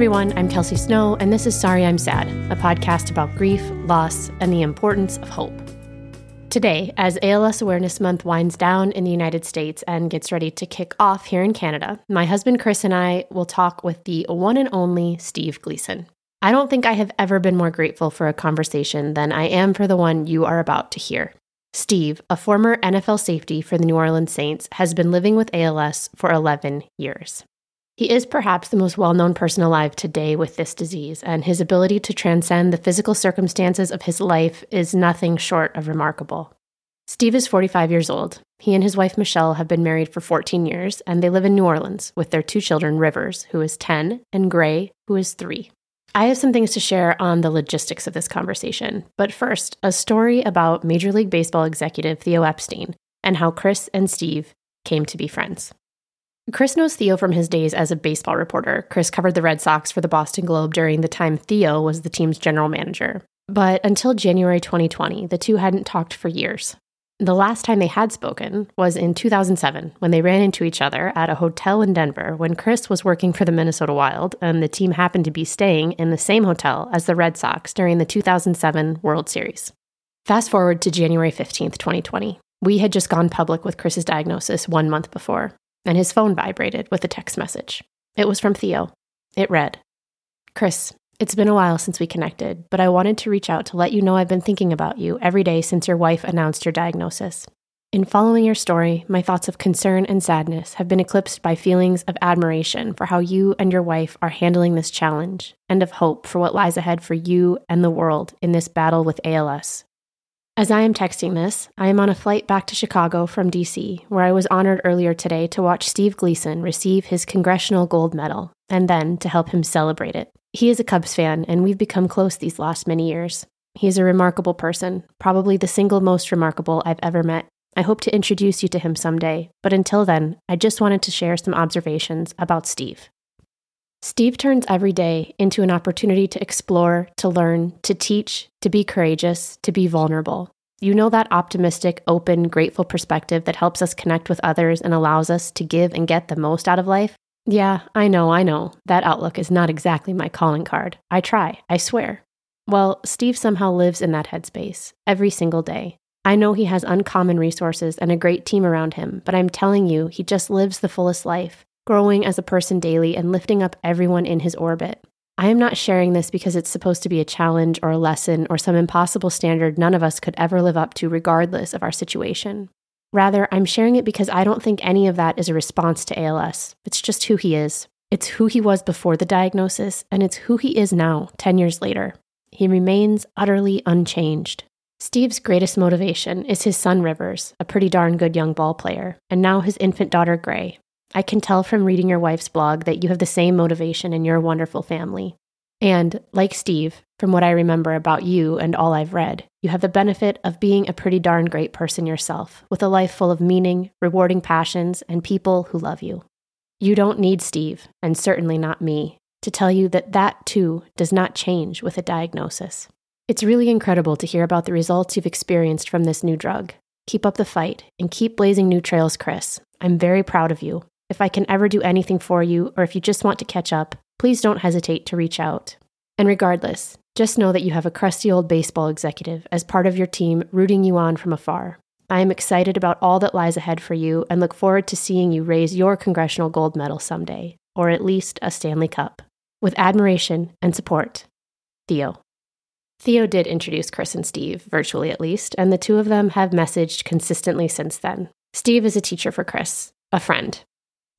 everyone, I'm Kelsie Snow, and this is Sorry I'm Sad, a podcast about grief, loss, and the importance of hope. Today, as ALS Awareness Month winds down in the United States and gets ready to kick off here in Canada, my husband Chris and I will talk with the one and only Steve Gleason. I don't think I have ever been more grateful for a conversation than I am for the one you are about to hear. Steve, a former NFL safety for the New Orleans Saints, has been living with ALS for 11 years. He is perhaps the most well known person alive today with this disease, and his ability to transcend the physical circumstances of his life is nothing short of remarkable. Steve is 45 years old. He and his wife Michelle have been married for 14 years, and they live in New Orleans with their two children, Rivers, who is 10, and Gray, who is 3. I have some things to share on the logistics of this conversation, but first, a story about Major League Baseball executive Theo Epstein and how Chris and Steve came to be friends. Chris knows Theo from his days as a baseball reporter. Chris covered the Red Sox for the Boston Globe during the time Theo was the team's general manager. But until January 2020, the two hadn't talked for years. The last time they had spoken was in 2007 when they ran into each other at a hotel in Denver when Chris was working for the Minnesota Wild and the team happened to be staying in the same hotel as the Red Sox during the 2007 World Series. Fast forward to January 15th, 2020. We had just gone public with Chris's diagnosis one month before, and his phone vibrated with a text message. It was from Theo. It read Chris, it's been a while since we connected, but I wanted to reach out to let you know I've been thinking about you every day since your wife announced your diagnosis. In following your story, my thoughts of concern and sadness have been eclipsed by feelings of admiration for how you and your wife are handling this challenge, and of hope for what lies ahead for you and the world in this battle with ALS. As I am texting this, I am on a flight back to Chicago from DC, where I was honored earlier today to watch Steve Gleason receive his Congressional Gold Medal, and then to help him celebrate it. He is a Cubs fan, and we've become close these last many years. He is a remarkable person, probably the single most remarkable I've ever met. I hope to introduce you to him someday, but until then, I just wanted to share some observations about Steve. Steve turns every day into an opportunity to explore, to learn, to teach, to be courageous, to be vulnerable. You know that optimistic, open, grateful perspective that helps us connect with others and allows us to give and get the most out of life? Yeah, I know, I know. That outlook is not exactly my calling card. I try, I swear. Well, Steve somehow lives in that headspace every single day. I know he has uncommon resources and a great team around him, but I'm telling you, he just lives the fullest life growing as a person daily and lifting up everyone in his orbit. I am not sharing this because it's supposed to be a challenge or a lesson or some impossible standard none of us could ever live up to, regardless of our situation. Rather, I'm sharing it because I don't think any of that is a response to ALS. It's just who he is. It's who he was before the diagnosis, and it's who he is now, 10 years later. He remains utterly unchanged. Steve's greatest motivation is his son Rivers, a pretty darn good young ball player, and now his infant daughter Gray, I can tell from reading your wife's blog that you have the same motivation in your wonderful family. And, like Steve, from what I remember about you and all I've read, you have the benefit of being a pretty darn great person yourself, with a life full of meaning, rewarding passions, and people who love you. You don't need Steve, and certainly not me, to tell you that that too does not change with a diagnosis. It's really incredible to hear about the results you've experienced from this new drug. Keep up the fight and keep blazing new trails, Chris. I'm very proud of you if I can ever do anything for you, or if you just want to catch up, please don't hesitate to reach out. And regardless, just know that you have a crusty old baseball executive as part of your team rooting you on from afar. I am excited about all that lies ahead for you and look forward to seeing you raise your congressional gold medal someday, or at least a Stanley Cup. With admiration and support, Theo. Theo did introduce Chris and Steve, virtually at least, and the two of them have messaged consistently since then. Steve is a teacher for Chris, a friend,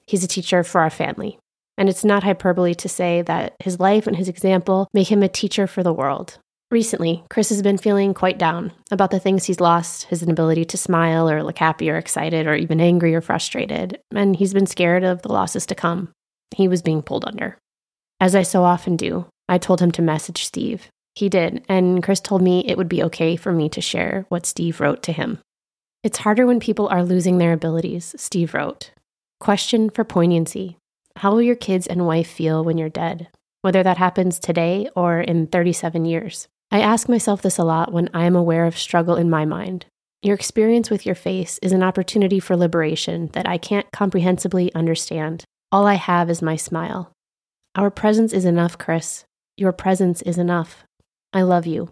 He's a teacher for our family. And it's not hyperbole to say that his life and his example make him a teacher for the world. Recently, Chris has been feeling quite down about the things he's lost his inability to smile or look happy or excited or even angry or frustrated, and he's been scared of the losses to come. He was being pulled under. As I so often do, I told him to message Steve. He did, and Chris told me it would be okay for me to share what Steve wrote to him. It's harder when people are losing their abilities, Steve wrote. Question for poignancy How will your kids and wife feel when you're dead, whether that happens today or in 37 years? I ask myself this a lot when I am aware of struggle in my mind. Your experience with your face is an opportunity for liberation that I can't comprehensibly understand. All I have is my smile. Our presence is enough, Chris. Your presence is enough. I love you.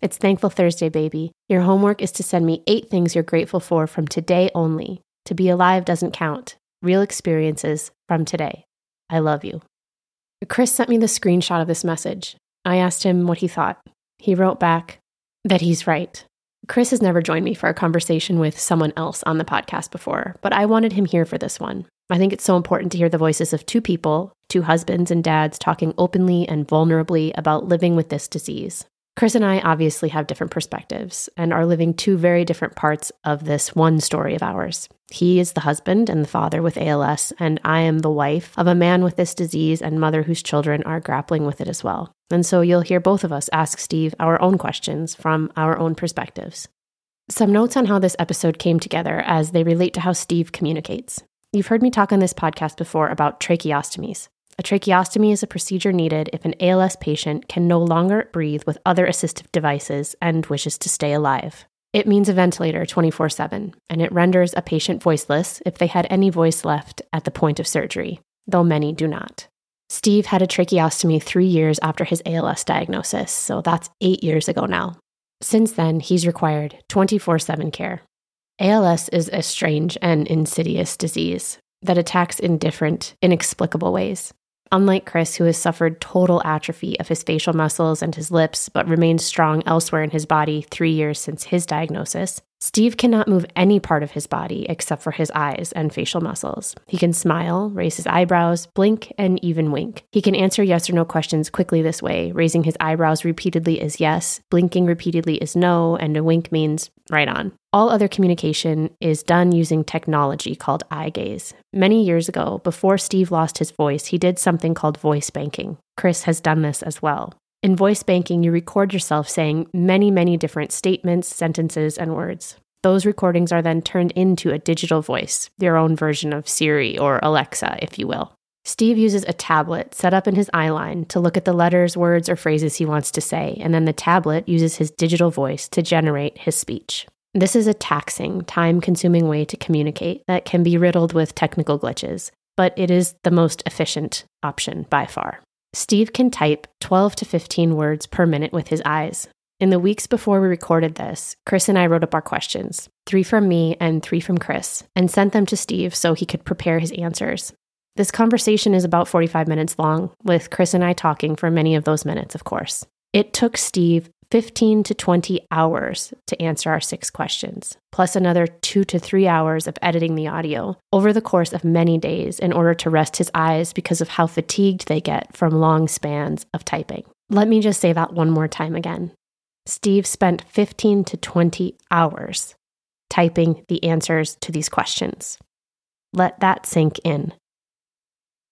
It's Thankful Thursday, baby. Your homework is to send me eight things you're grateful for from today only. To be alive doesn't count. Real experiences from today. I love you. Chris sent me the screenshot of this message. I asked him what he thought. He wrote back that he's right. Chris has never joined me for a conversation with someone else on the podcast before, but I wanted him here for this one. I think it's so important to hear the voices of two people, two husbands and dads, talking openly and vulnerably about living with this disease. Chris and I obviously have different perspectives and are living two very different parts of this one story of ours. He is the husband and the father with ALS, and I am the wife of a man with this disease and mother whose children are grappling with it as well. And so you'll hear both of us ask Steve our own questions from our own perspectives. Some notes on how this episode came together as they relate to how Steve communicates. You've heard me talk on this podcast before about tracheostomies. A tracheostomy is a procedure needed if an ALS patient can no longer breathe with other assistive devices and wishes to stay alive. It means a ventilator 24 7, and it renders a patient voiceless if they had any voice left at the point of surgery, though many do not. Steve had a tracheostomy three years after his ALS diagnosis, so that's eight years ago now. Since then, he's required 24 7 care. ALS is a strange and insidious disease that attacks in different, inexplicable ways. Unlike Chris, who has suffered total atrophy of his facial muscles and his lips, but remains strong elsewhere in his body three years since his diagnosis, Steve cannot move any part of his body except for his eyes and facial muscles. He can smile, raise his eyebrows, blink, and even wink. He can answer yes or no questions quickly this way, raising his eyebrows repeatedly is yes, blinking repeatedly is no, and a wink means right on. All other communication is done using technology called eye gaze. Many years ago, before Steve lost his voice, he did something called voice banking. Chris has done this as well. In voice banking, you record yourself saying many, many different statements, sentences, and words. Those recordings are then turned into a digital voice, your own version of Siri or Alexa, if you will. Steve uses a tablet set up in his eyeline to look at the letters, words, or phrases he wants to say, and then the tablet uses his digital voice to generate his speech. This is a taxing, time consuming way to communicate that can be riddled with technical glitches, but it is the most efficient option by far. Steve can type 12 to 15 words per minute with his eyes. In the weeks before we recorded this, Chris and I wrote up our questions, three from me and three from Chris, and sent them to Steve so he could prepare his answers. This conversation is about 45 minutes long, with Chris and I talking for many of those minutes, of course. It took Steve 15 to 20 hours to answer our six questions, plus another two to three hours of editing the audio over the course of many days in order to rest his eyes because of how fatigued they get from long spans of typing. Let me just say that one more time again. Steve spent 15 to 20 hours typing the answers to these questions. Let that sink in.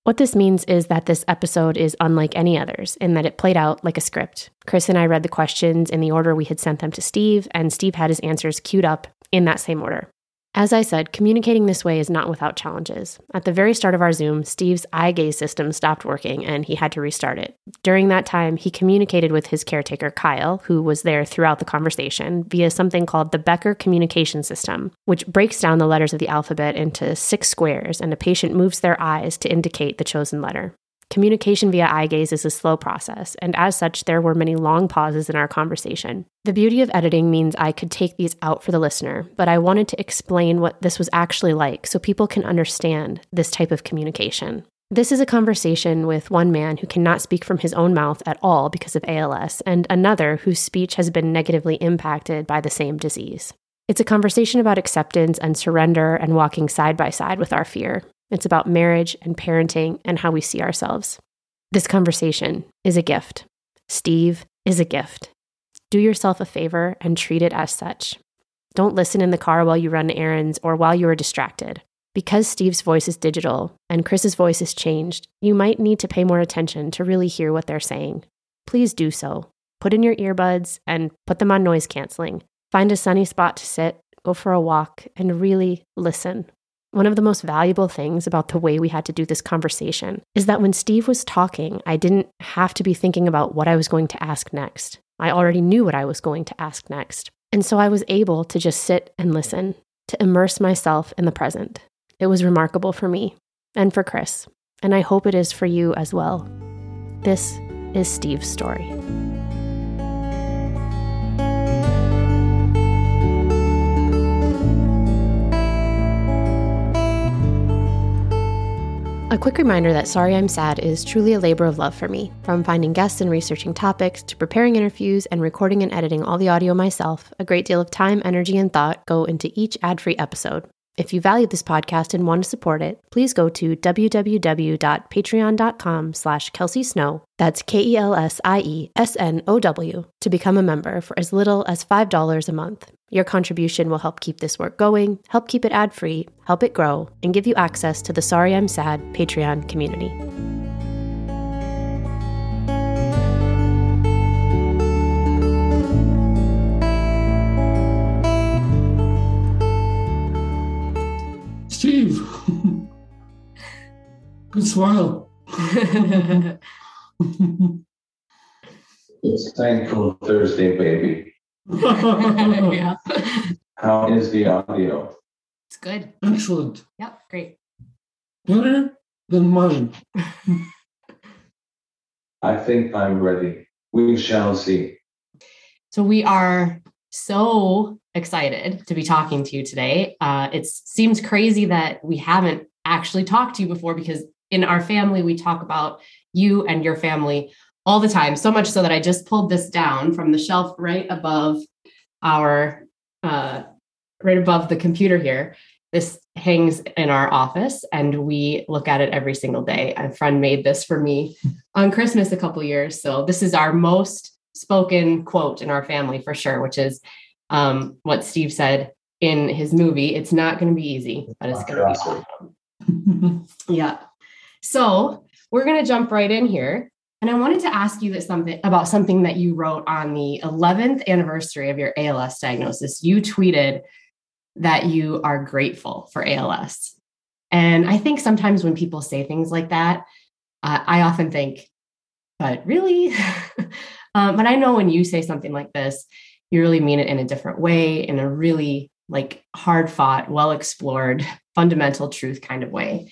What this means is that this episode is unlike any others in that it played out like a script. Chris and I read the questions in the order we had sent them to Steve, and Steve had his answers queued up in that same order. As I said, communicating this way is not without challenges. At the very start of our Zoom, Steve's eye gaze system stopped working and he had to restart it. During that time, he communicated with his caretaker, Kyle, who was there throughout the conversation, via something called the Becker Communication System, which breaks down the letters of the alphabet into six squares, and a patient moves their eyes to indicate the chosen letter. Communication via eye gaze is a slow process, and as such, there were many long pauses in our conversation. The beauty of editing means I could take these out for the listener, but I wanted to explain what this was actually like so people can understand this type of communication. This is a conversation with one man who cannot speak from his own mouth at all because of ALS, and another whose speech has been negatively impacted by the same disease. It's a conversation about acceptance and surrender and walking side by side with our fear. It's about marriage and parenting and how we see ourselves. This conversation is a gift. Steve is a gift. Do yourself a favor and treat it as such. Don't listen in the car while you run errands or while you are distracted. Because Steve's voice is digital and Chris's voice is changed, you might need to pay more attention to really hear what they're saying. Please do so. Put in your earbuds and put them on noise canceling. Find a sunny spot to sit, go for a walk, and really listen one of the most valuable things about the way we had to do this conversation is that when Steve was talking, I didn't have to be thinking about what I was going to ask next. I already knew what I was going to ask next. And so I was able to just sit and listen, to immerse myself in the present. It was remarkable for me and for Chris. and I hope it is for you as well. This is Steve's story. A quick reminder that Sorry I'm Sad is truly a labor of love for me. From finding guests and researching topics to preparing interviews and recording and editing all the audio myself, a great deal of time, energy, and thought go into each ad free episode. If you value this podcast and want to support it, please go to www.patreon.com slash Kelsie Snow, that's K-E-L-S-I-E-S-N-O-W, to become a member for as little as $5 a month. Your contribution will help keep this work going, help keep it ad-free, help it grow, and give you access to the Sorry I'm Sad Patreon community. Steve. Good smile. It's thankful Thursday, baby. yeah. How is the audio? It's good. Excellent. Yep, great. Better than mine. I think I'm ready. We shall see. So we are so excited to be talking to you today. Uh, it seems crazy that we haven't actually talked to you before because in our family, we talk about you and your family all the time. So much so that I just pulled this down from the shelf right above our, uh, right above the computer here. This hangs in our office and we look at it every single day. A friend made this for me on Christmas a couple years. So this is our most spoken quote in our family for sure, which is um, what Steve said in his movie. It's not going to be easy, but it's going to be awesome. yeah. So we're going to jump right in here. And I wanted to ask you that something about something that you wrote on the 11th anniversary of your ALS diagnosis. You tweeted that you are grateful for ALS. And I think sometimes when people say things like that, uh, I often think, but really? um, but I know when you say something like this, you really mean it in a different way, in a really like hard fought, well explored, fundamental truth kind of way.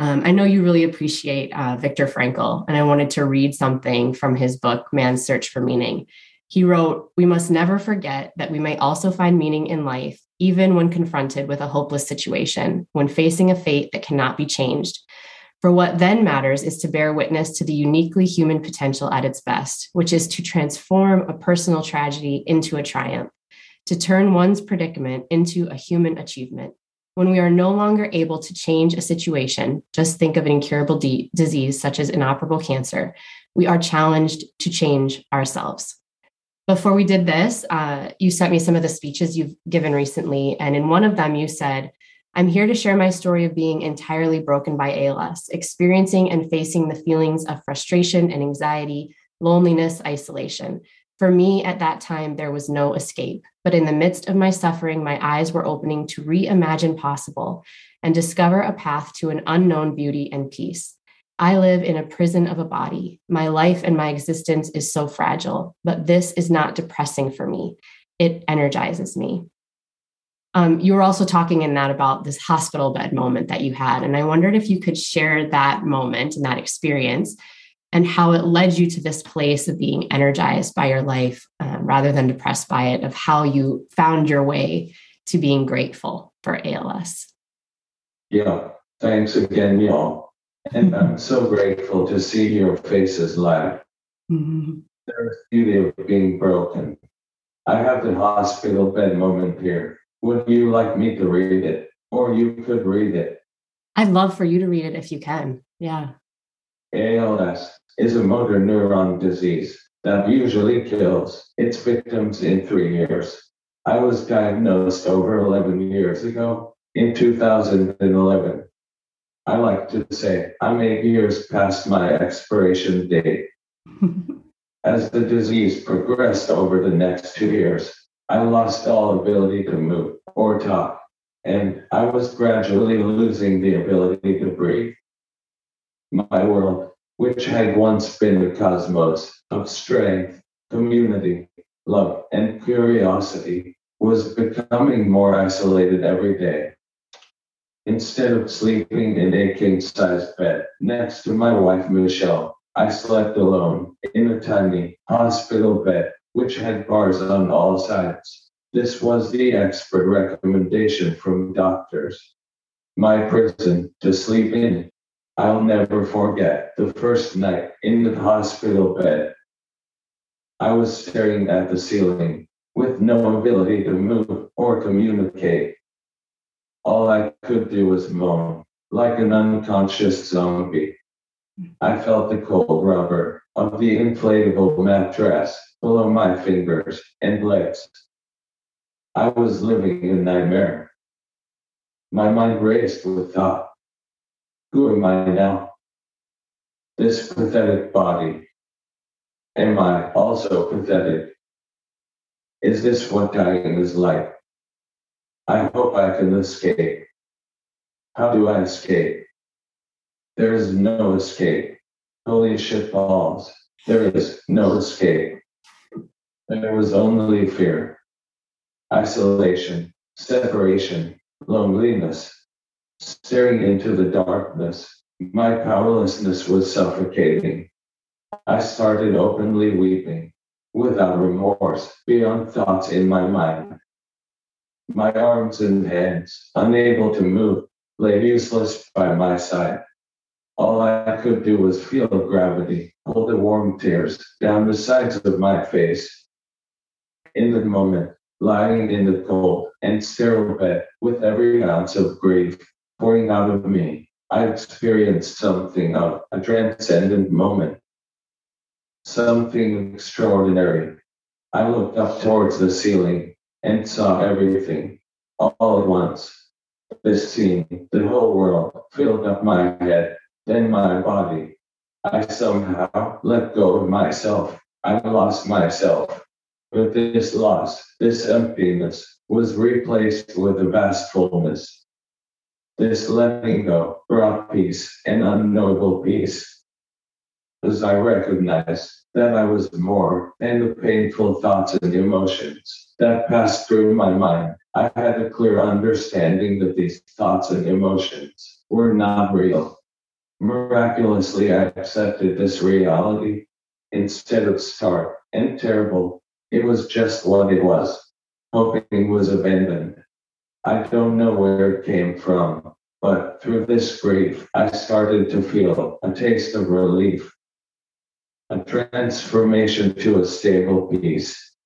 Um, I know you really appreciate uh, Viktor Frankl, and I wanted to read something from his book, Man's Search for Meaning. He wrote, We must never forget that we may also find meaning in life, even when confronted with a hopeless situation, when facing a fate that cannot be changed. For what then matters is to bear witness to the uniquely human potential at its best, which is to transform a personal tragedy into a triumph, to turn one's predicament into a human achievement. When we are no longer able to change a situation, just think of an incurable de- disease such as inoperable cancer, we are challenged to change ourselves. Before we did this, uh, you sent me some of the speeches you've given recently. And in one of them, you said, I'm here to share my story of being entirely broken by ALS, experiencing and facing the feelings of frustration and anxiety, loneliness, isolation. For me, at that time, there was no escape. But in the midst of my suffering, my eyes were opening to reimagine possible and discover a path to an unknown beauty and peace. I live in a prison of a body. My life and my existence is so fragile, but this is not depressing for me. It energizes me. Um, you were also talking in that about this hospital bed moment that you had. And I wondered if you could share that moment and that experience and how it led you to this place of being energized by your life uh, rather than depressed by it, of how you found your way to being grateful for ALS. Yeah, thanks again, y'all. And I'm so grateful to see your faces laugh. Mm-hmm. There's beauty of being broken. I have the hospital bed moment here. Would you like me to read it? Or you could read it. I'd love for you to read it if you can. Yeah. ALS is a motor neuron disease that usually kills its victims in three years. I was diagnosed over 11 years ago in 2011. I like to say I'm eight years past my expiration date. As the disease progressed over the next two years, I lost all ability to move or talk, and I was gradually losing the ability to breathe. My world, which had once been a cosmos of strength, community, love, and curiosity, was becoming more isolated every day. Instead of sleeping in a king sized bed next to my wife Michelle, I slept alone in a tiny hospital bed which had bars on all sides. This was the expert recommendation from doctors. My prison to sleep in. I'll never forget the first night in the hospital bed. I was staring at the ceiling with no ability to move or communicate. All I could do was moan like an unconscious zombie. I felt the cold rubber of the inflatable mattress below my fingers and legs. I was living a nightmare. My mind raced with thought. Who am I now? This pathetic body. Am I also pathetic? Is this what dying is like? I hope I can escape. How do I escape? There is no escape. Holy shit balls. There is no escape. There was only fear, isolation, separation, loneliness. Staring into the darkness, my powerlessness was suffocating. I started openly weeping, without remorse, beyond thoughts in my mind. My arms and hands, unable to move, lay useless by my side. All I could do was feel gravity pull the warm tears down the sides of my face. In the moment, lying in the cold and sterile bed with every ounce of grief pouring out of me, I experienced something of a transcendent moment. Something extraordinary. I looked up towards the ceiling and saw everything all at once. This scene, the whole world, filled up my head then my body. I somehow let go of myself. I lost myself. But this loss, this emptiness, was replaced with a vast fullness. This letting go brought peace, an unknowable peace. As I recognized that I was more than the painful thoughts and emotions that passed through my mind, I had a clear understanding that these thoughts and emotions were not real. Miraculously, I accepted this reality instead of stark and terrible. It was just what it was. Hoping was abandoned. I don't know where it came from, but through this grief, I started to feel a taste of relief, a transformation to a stable peace.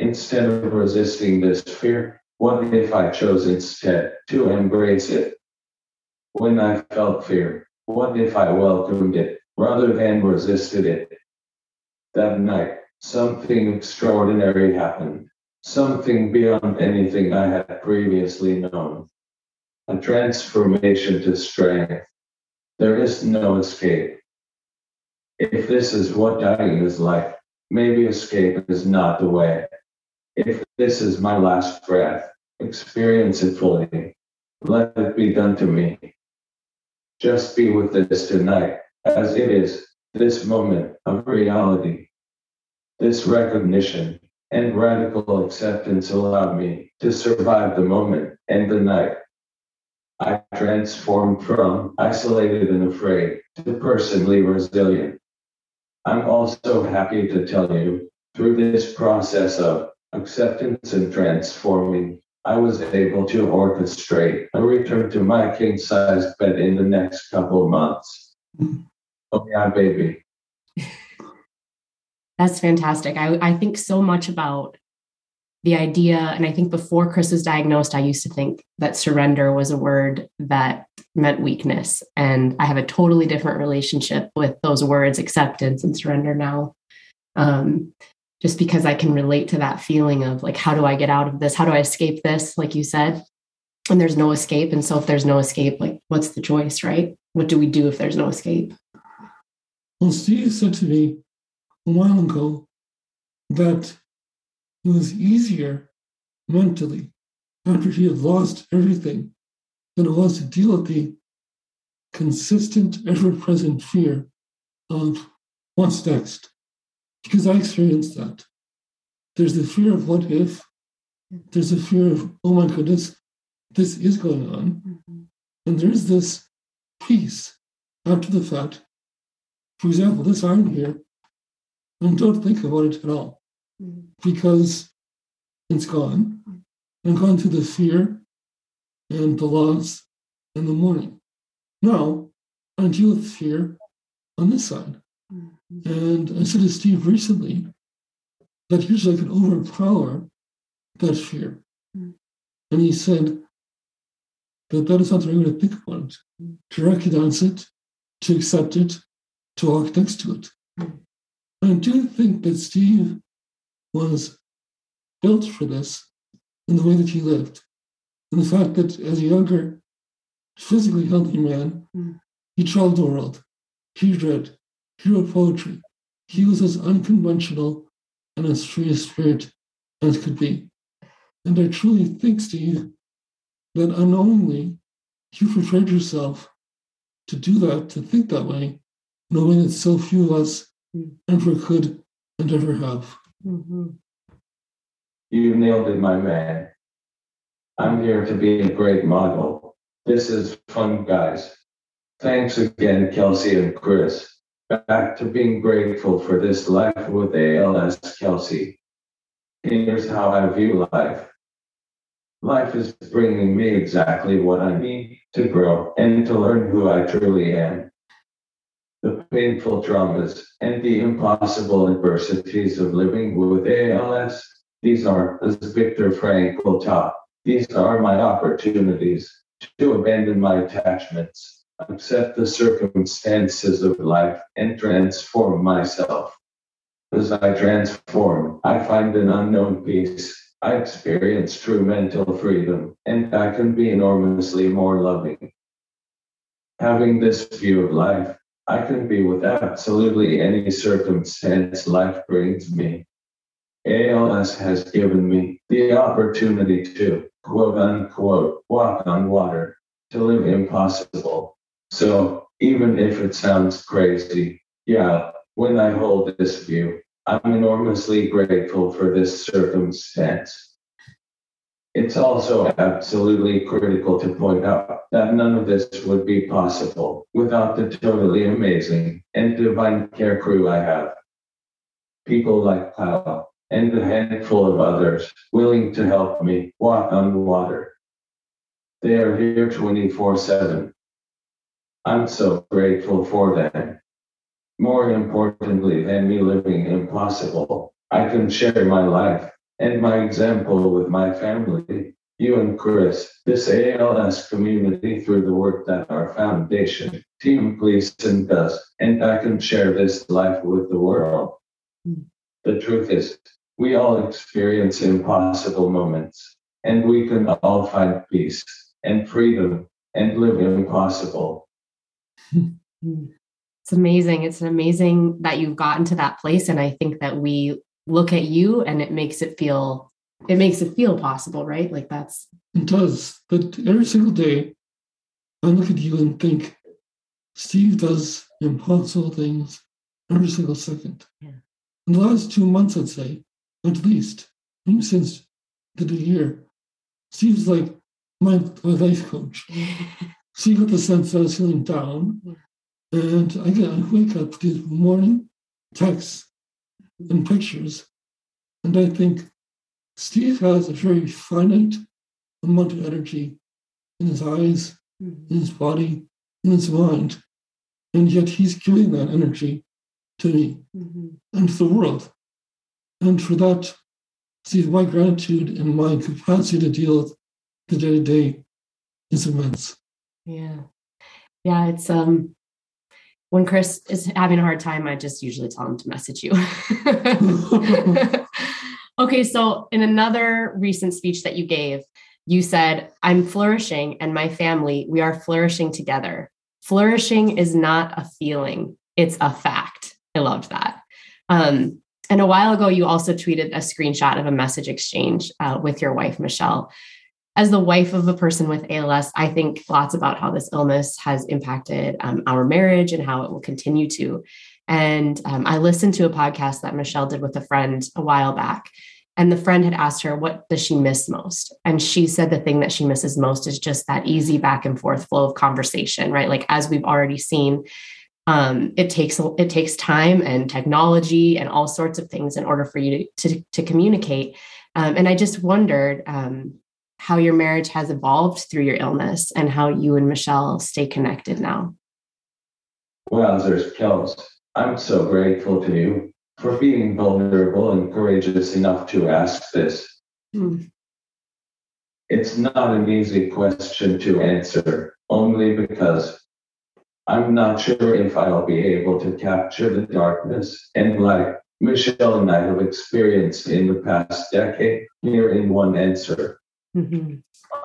Instead of resisting this fear, what if I chose instead to embrace it? When I felt fear, what if I welcomed it rather than resisted it? That night, something extraordinary happened, something beyond anything I had previously known. A transformation to strength. There is no escape. If this is what dying is like, maybe escape is not the way. If this is my last breath, experience it fully. Let it be done to me. Just be with this tonight, as it is, this moment of reality. This recognition and radical acceptance allowed me to survive the moment and the night. I transformed from isolated and afraid to personally resilient. I'm also happy to tell you through this process of acceptance and transforming, I was able to orchestrate a return to my king sized bed in the next couple of months. Mm-hmm. Oh, yeah, baby. That's fantastic. I, I think so much about the idea. And I think before Chris was diagnosed, I used to think that surrender was a word that meant weakness. And I have a totally different relationship with those words, acceptance and surrender now. Um, just because I can relate to that feeling of like, how do I get out of this? How do I escape this? Like you said, and there's no escape. And so if there's no escape, like, what's the choice, right? What do we do if there's no escape? Well, Steve said to me a while ago that it was easier mentally after he had lost everything than it was to deal with the consistent, ever present fear of what's next because I experienced that. There's the fear of what if, there's the fear of, oh my goodness, this is going on. Mm-hmm. And there's this peace after the fact. For example, this arm here, and don't think about it at all mm-hmm. because it's gone. I've gone to the fear and the loss and the mourning. Now I deal with fear on this side. Mm-hmm. And I said to Steve recently that usually I can overpower that fear. Mm-hmm. And he said that that is not the right way to think about it, mm. to recognize it, to accept it, to walk next to it. I do think that Steve was built for this in the way that he lived. And the fact that as a younger, physically healthy man, mm. he traveled the world. He read, he wrote poetry. He was as unconventional and as free a spirit as could be. And I truly think, Steve, that unknowingly you prepared yourself to do that, to think that way, knowing that so few of us. Ever could and ever have. Mm-hmm. You nailed it, my man. I'm here to be a great model. This is fun, guys. Thanks again, Kelsie and Chris. Back to being grateful for this life with ALS, Kelsie. Here's how I view life. Life is bringing me exactly what I need to grow and to learn who I truly am. The painful traumas and the impossible adversities of living with ALS, these are, as Viktor Frankl taught, these are my opportunities to abandon my attachments, accept the circumstances of life, and transform myself. As I transform, I find an unknown peace I experience true mental freedom, and I can be enormously more loving. Having this view of life, I can be with absolutely any circumstance life brings me. ALS has given me the opportunity to, quote unquote, walk on water, to live impossible. So, even if it sounds crazy, yeah, when I hold this view, I'm enormously grateful for this circumstance. It's also absolutely critical to point out that none of this would be possible without the totally amazing and divine care crew I have. People like Kyle and a handful of others willing to help me walk on water. They are here 24 7. I'm so grateful for them more importantly than me living impossible, I can share my life and my example with my family, you and Chris, this ALS community through the work that our foundation, Team Gleason does, and I can share this life with the world. The truth is, we all experience impossible moments, and we can all find peace and freedom and live impossible. it's amazing. It's amazing that you've gotten to that place. And I think that we look at you and it makes it feel it makes it feel possible, right? Like that's it does. But every single day I look at you and think Steve does impossible things every single second. Yeah. In the last two months, I'd say, at least, maybe since the new year, Steve's like my, my life coach. so you got the sense that I was feeling down. And I get I wake up this morning texts and pictures, and I think Steve has a very finite amount of energy in his eyes, in his body, in his mind, and yet he's giving that energy to me mm-hmm. and to the world. And for that, Steve, my gratitude and my capacity to deal with the day to day is immense. Yeah. Yeah, it's um when Chris is having a hard time, I just usually tell him to message you. okay, so in another recent speech that you gave, you said, I'm flourishing and my family, we are flourishing together. Flourishing is not a feeling, it's a fact. I loved that. Um, and a while ago, you also tweeted a screenshot of a message exchange uh, with your wife, Michelle as the wife of a person with ALS, I think lots about how this illness has impacted um, our marriage and how it will continue to. And um, I listened to a podcast that Michelle did with a friend a while back. and the friend had asked her what does she miss most and she said the thing that she misses most is just that easy back and forth flow of conversation right like as we've already seen um, it takes it takes time and technology and all sorts of things in order for you to to, to communicate um, and i just wondered um, how your marriage has evolved through your illness and how you and michelle stay connected now well there's Kels. i'm so grateful to you for being vulnerable and courageous enough to ask this. Hmm. It's not an easy question to answer, only because I'm not sure if I'll be able to capture the darkness and light Michelle and I have experienced in the past decade here in one answer. Mm-hmm.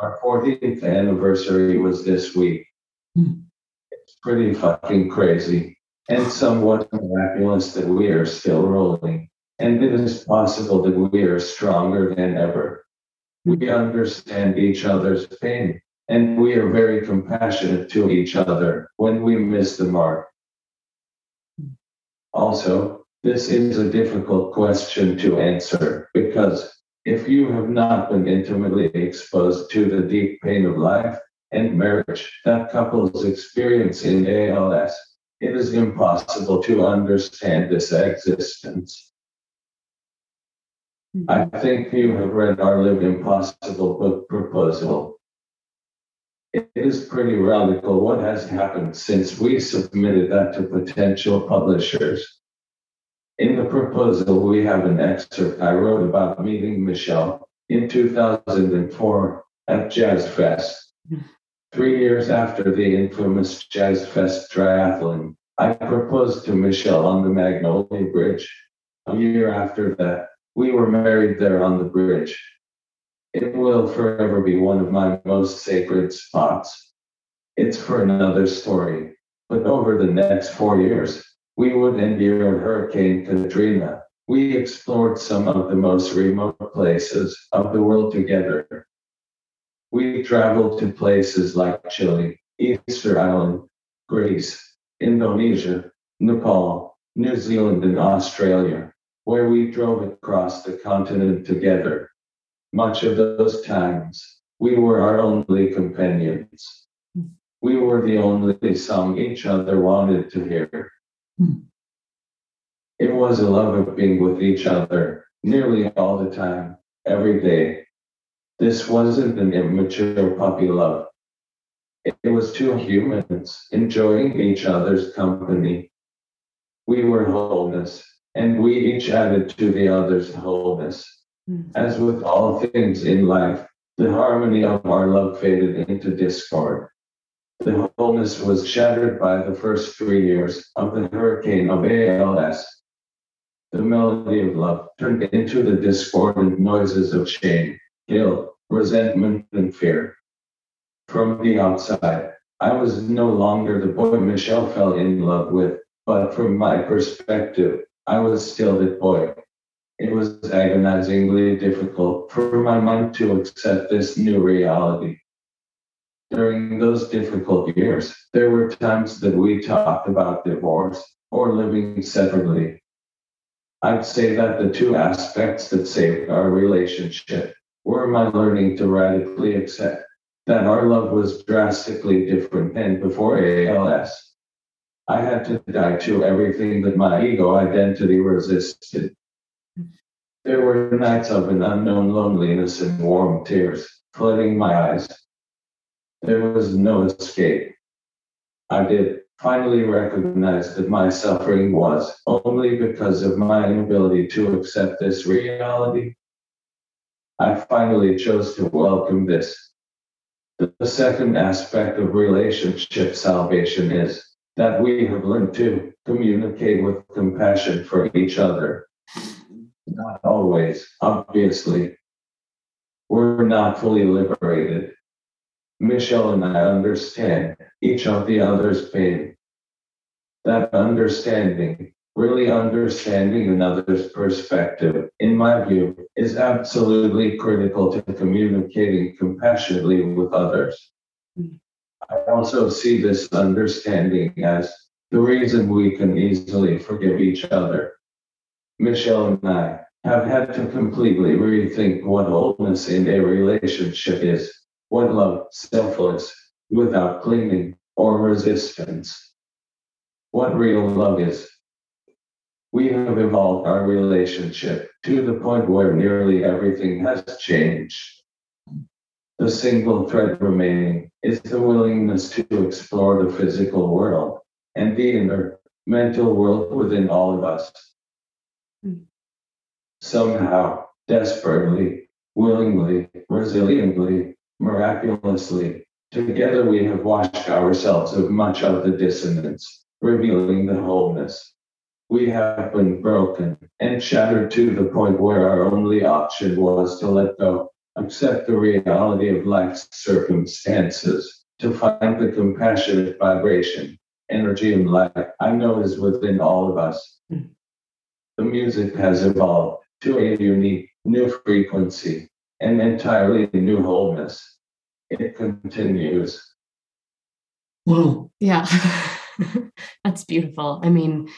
Our 40th anniversary was this week. Mm. It's pretty fucking crazy and somewhat miraculous that we are still rolling, and it is possible that we are stronger than ever. We understand each other's pain, and we are very compassionate to each other when we miss the mark. Also, this is a difficult question to answer because if you have not been intimately exposed to the deep pain of life and marriage that couples experience in ALS, it is impossible to understand this existence. Mm-hmm. I think you have read our Live Impossible book proposal. It is pretty radical what has happened since we submitted that to potential publishers. In the proposal, we have an excerpt I wrote about meeting Michelle in 2004 at Jazz Fest. Three years after the infamous Jazz Fest triathlon, I proposed to Michelle on the Magnolia Bridge. A year after that, we were married there on the bridge. It will forever be one of my most sacred spots. It's for another story. But over the next four years, we would endure Hurricane Katrina. We explored some of the most remote places of the world together. We traveled to places like Chile, Easter Island, Greece, Indonesia, Nepal, New Zealand, and Australia, where we drove across the continent together. Much of those times, we were our only companions. We were the only song each other wanted to hear. It was a love of being with each other nearly all the time, every day, this wasn't an immature puppy love. It was two humans enjoying each other's company. We were wholeness, and we each added to the other's wholeness. Mm. As with all things in life, the harmony of our love faded into discord. The wholeness was shattered by the first three years of the hurricane of ALS. The melody of love turned into the discordant noises of shame guilt, resentment, and fear. From the outside, I was no longer the boy Michelle fell in love with, but from my perspective, I was still that boy. It was agonizingly difficult for my mind to accept this new reality. During those difficult years, there were times that we talked about divorce or living separately. I'd say that the two aspects that saved our relationship were my learning to radically accept that our love was drastically different than before ALS? I had to die to everything that my ego identity resisted. There were nights of an unknown loneliness and warm tears flooding my eyes. There was no escape. I did finally recognized that my suffering was only because of my inability to accept this reality I finally chose to welcome this. The second aspect of relationship salvation is that we have learned to communicate with compassion for each other. Not always, obviously. We're not fully liberated. Michelle and I understand each of the other's pain. That understanding really understanding another's perspective, in my view, is absolutely critical to communicating compassionately with others. I also see this understanding as the reason we can easily forgive each other. Michelle and I have had to completely rethink what wholeness in a relationship is, what love, selfless, without clinging or resistance, what real love is. We have evolved our relationship to the point where nearly everything has changed. The single thread remaining is the willingness to explore the physical world and the inner mental world within all of us. Mm. Somehow, desperately, willingly, resiliently, miraculously, together we have washed ourselves of much of the dissonance, revealing the wholeness. We have been broken and shattered to the point where our only option was to let go accept the reality of life's circumstances, to find the compassionate vibration, energy, and light I know is within all of us. Mm. The music has evolved to a unique new frequency and entirely new wholeness. It continues. Well, yeah, that's beautiful. I mean,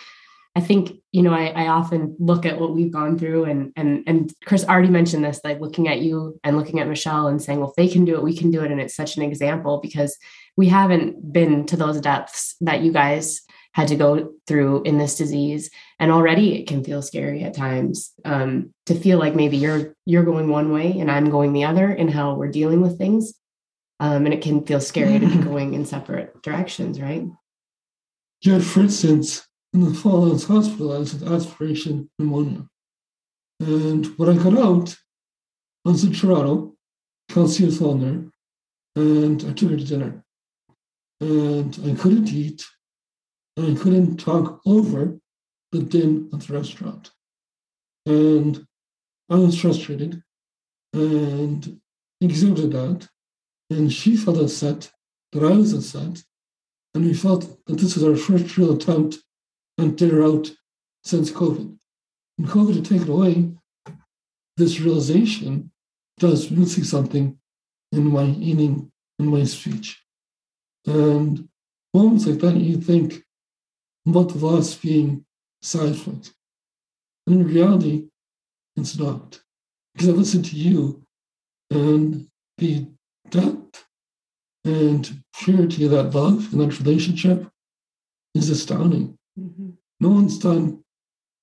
I think, you know, I, I often look at what we've gone through and and and Chris already mentioned this, like looking at you and looking at Michelle and saying, well, if they can do it, we can do it. And it's such an example because we haven't been to those depths that you guys had to go through in this disease. And already it can feel scary at times um, to feel like maybe you're you're going one way and i'm going the other in how we're dealing with things. Um, and it can feel scary to be going in separate directions right? Yeah for instance in the fall, I was hospitalized with aspiration pneumonia. And when I got out, I was in Toronto, on there, and I took her to dinner. And I couldn't eat, I couldn't talk over the din of the restaurant. And I was frustrated and exhibited that. And she felt upset that I was upset. And we felt that this was our first real attempt and dinner out since COVID. And COVID had taken away this realization does missing something in my eating, in my speech. And moments like that, you think about the loss being side. And in reality, it's not. Because I listen to you and the depth and purity of that love and that relationship is astounding. Mm-hmm. No one's done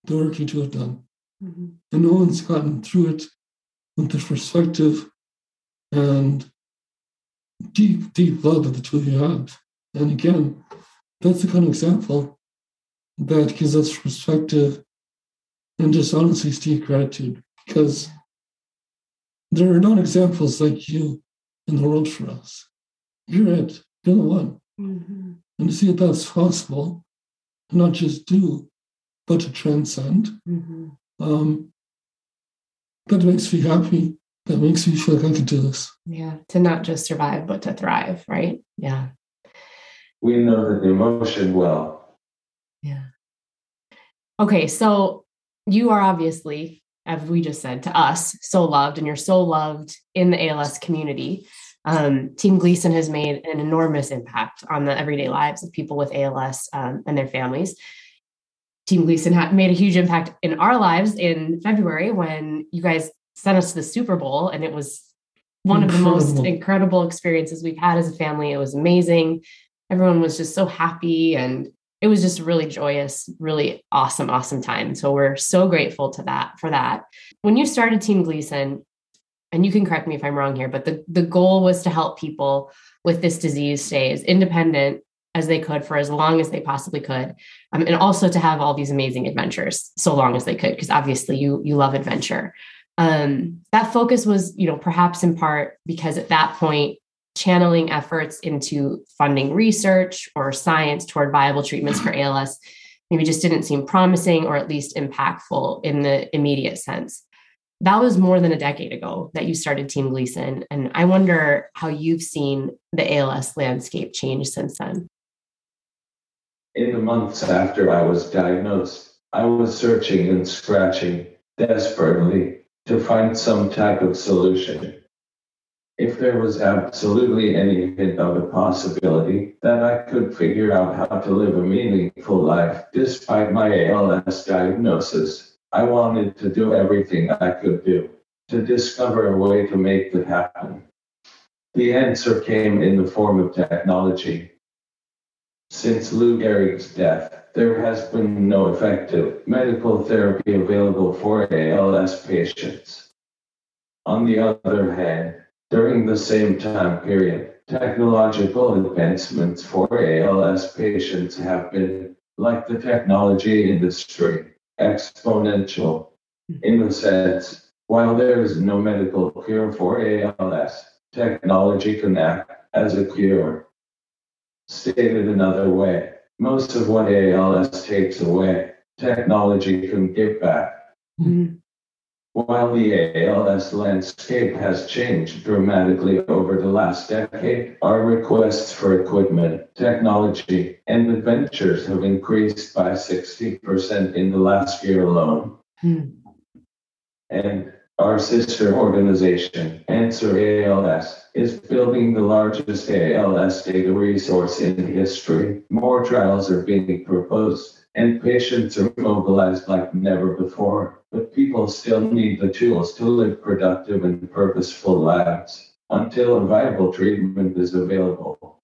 the work you two have done. Mm-hmm. And no one's gotten through it with the perspective and deep, deep love that the two of you have. And again, that's the kind of example that gives us perspective and just honestly deep gratitude because there are not examples like you in the world for us. You're it. You're the one. Mm-hmm. And to see that that's possible not just do, but to transcend. Mm-hmm. Um, that makes me happy. That makes me feel like I can do this. Yeah, to not just survive, but to thrive, right? Yeah. We know the emotion well. Yeah. Okay, so you are obviously, as we just said, to us, so loved, and you're so loved in the ALS community um, Team Gleason has made an enormous impact on the everyday lives of people with ALS um, and their families. Team Gleason had made a huge impact in our lives in February when you guys sent us to the Super Bowl, and it was one incredible. of the most incredible experiences we've had as a family. It was amazing. Everyone was just so happy, and it was just really joyous, really awesome, awesome time. So we're so grateful to that for that. When you started Team Gleason, and you can correct me if I'm wrong here, but the, the goal was to help people with this disease stay as independent as they could for as long as they possibly could. Um, and also to have all these amazing adventures so long as they could, because obviously you you love adventure. Um, that focus was, you know, perhaps in part because at that point, channeling efforts into funding research or science toward viable treatments for mm-hmm. ALS maybe just didn't seem promising or at least impactful in the immediate sense that was more than a decade ago that you started Team Gleason. And I wonder how you've seen the ALS landscape change since then. In the months after I was diagnosed, I was searching and scratching desperately to find some type of solution. If there was absolutely any hint of a possibility that I could figure out how to live a meaningful life despite my ALS diagnosis, I wanted to do everything I could do to discover a way to make that happen. The answer came in the form of technology. Since Lou Gehrig's death, there has been no effective medical therapy available for ALS patients. On the other hand, during the same time period, technological advancements for ALS patients have been, like the technology industry, exponential. In the sense, while there is no medical cure for ALS, technology can act as a cure. Stated another way, most of what ALS takes away, technology can give back. Mm-hmm. While the ALS landscape has changed dramatically over the last decade, our requests for equipment, technology, and adventures have increased by 60% in the last year alone. Hmm. And our sister organization, Answer ALS, is building the largest ALS data resource in history. More trials are being proposed, and patients are mobilized like never before. But people still need the tools to live productive and purposeful lives until a viable treatment is available.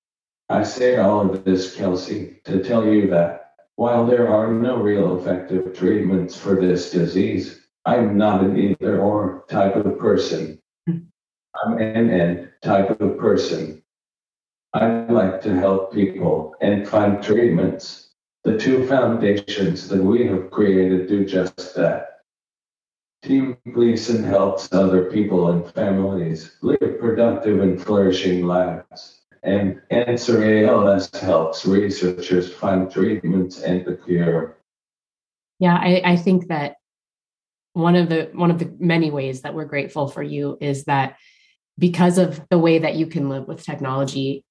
I say all of this, Kelsie, to tell you that while there are no real effective treatments for this disease, I'm not an either or type of person. I'm an and type of person. I like to help people and find treatments. The two foundations that we have created do just that. Team Gleason helps other people and families live productive and flourishing lives. And Answer ALS helps researchers find treatments and the cure. Yeah, I, I think that one of the one of the many ways that we're grateful for you is that because of the way that you can live with technology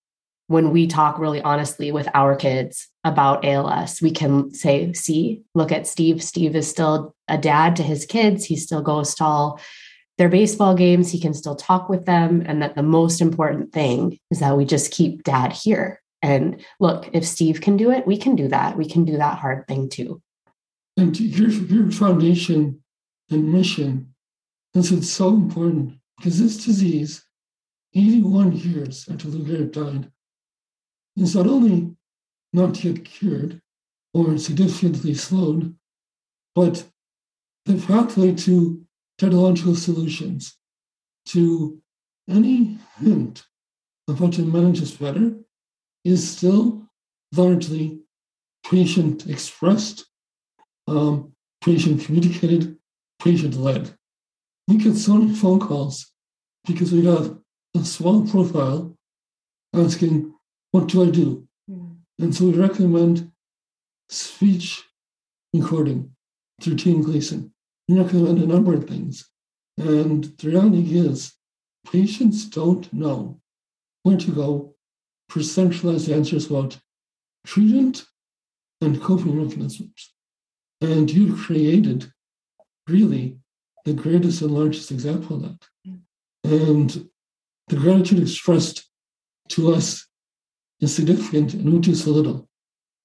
when we talk really honestly with our kids about ALS, we can say, see, look at Steve. Steve is still a dad to his kids. He still goes to all their baseball games. He can still talk with them. And that the most important thing is that we just keep dad here. And look, if Steve can do it, we can do that. We can do that hard thing too. And your, your foundation and mission. This is so important because this disease, 81 years after Lou Gehrig died, is not only not yet cured or significantly slowed, but the pathway to technological solutions, to any hint of how to manage this better, is still largely patient expressed, um, patient communicated, patient led. We get so many phone calls because we have a small profile asking, What do I do? Mm. And so we recommend speech recording through Team Gleason. We recommend a number of things. And the reality is, patients don't know where to go for centralized answers about treatment and coping mechanisms. And you've created really the greatest and largest example of that. And the gratitude expressed to us is significant and we do so little.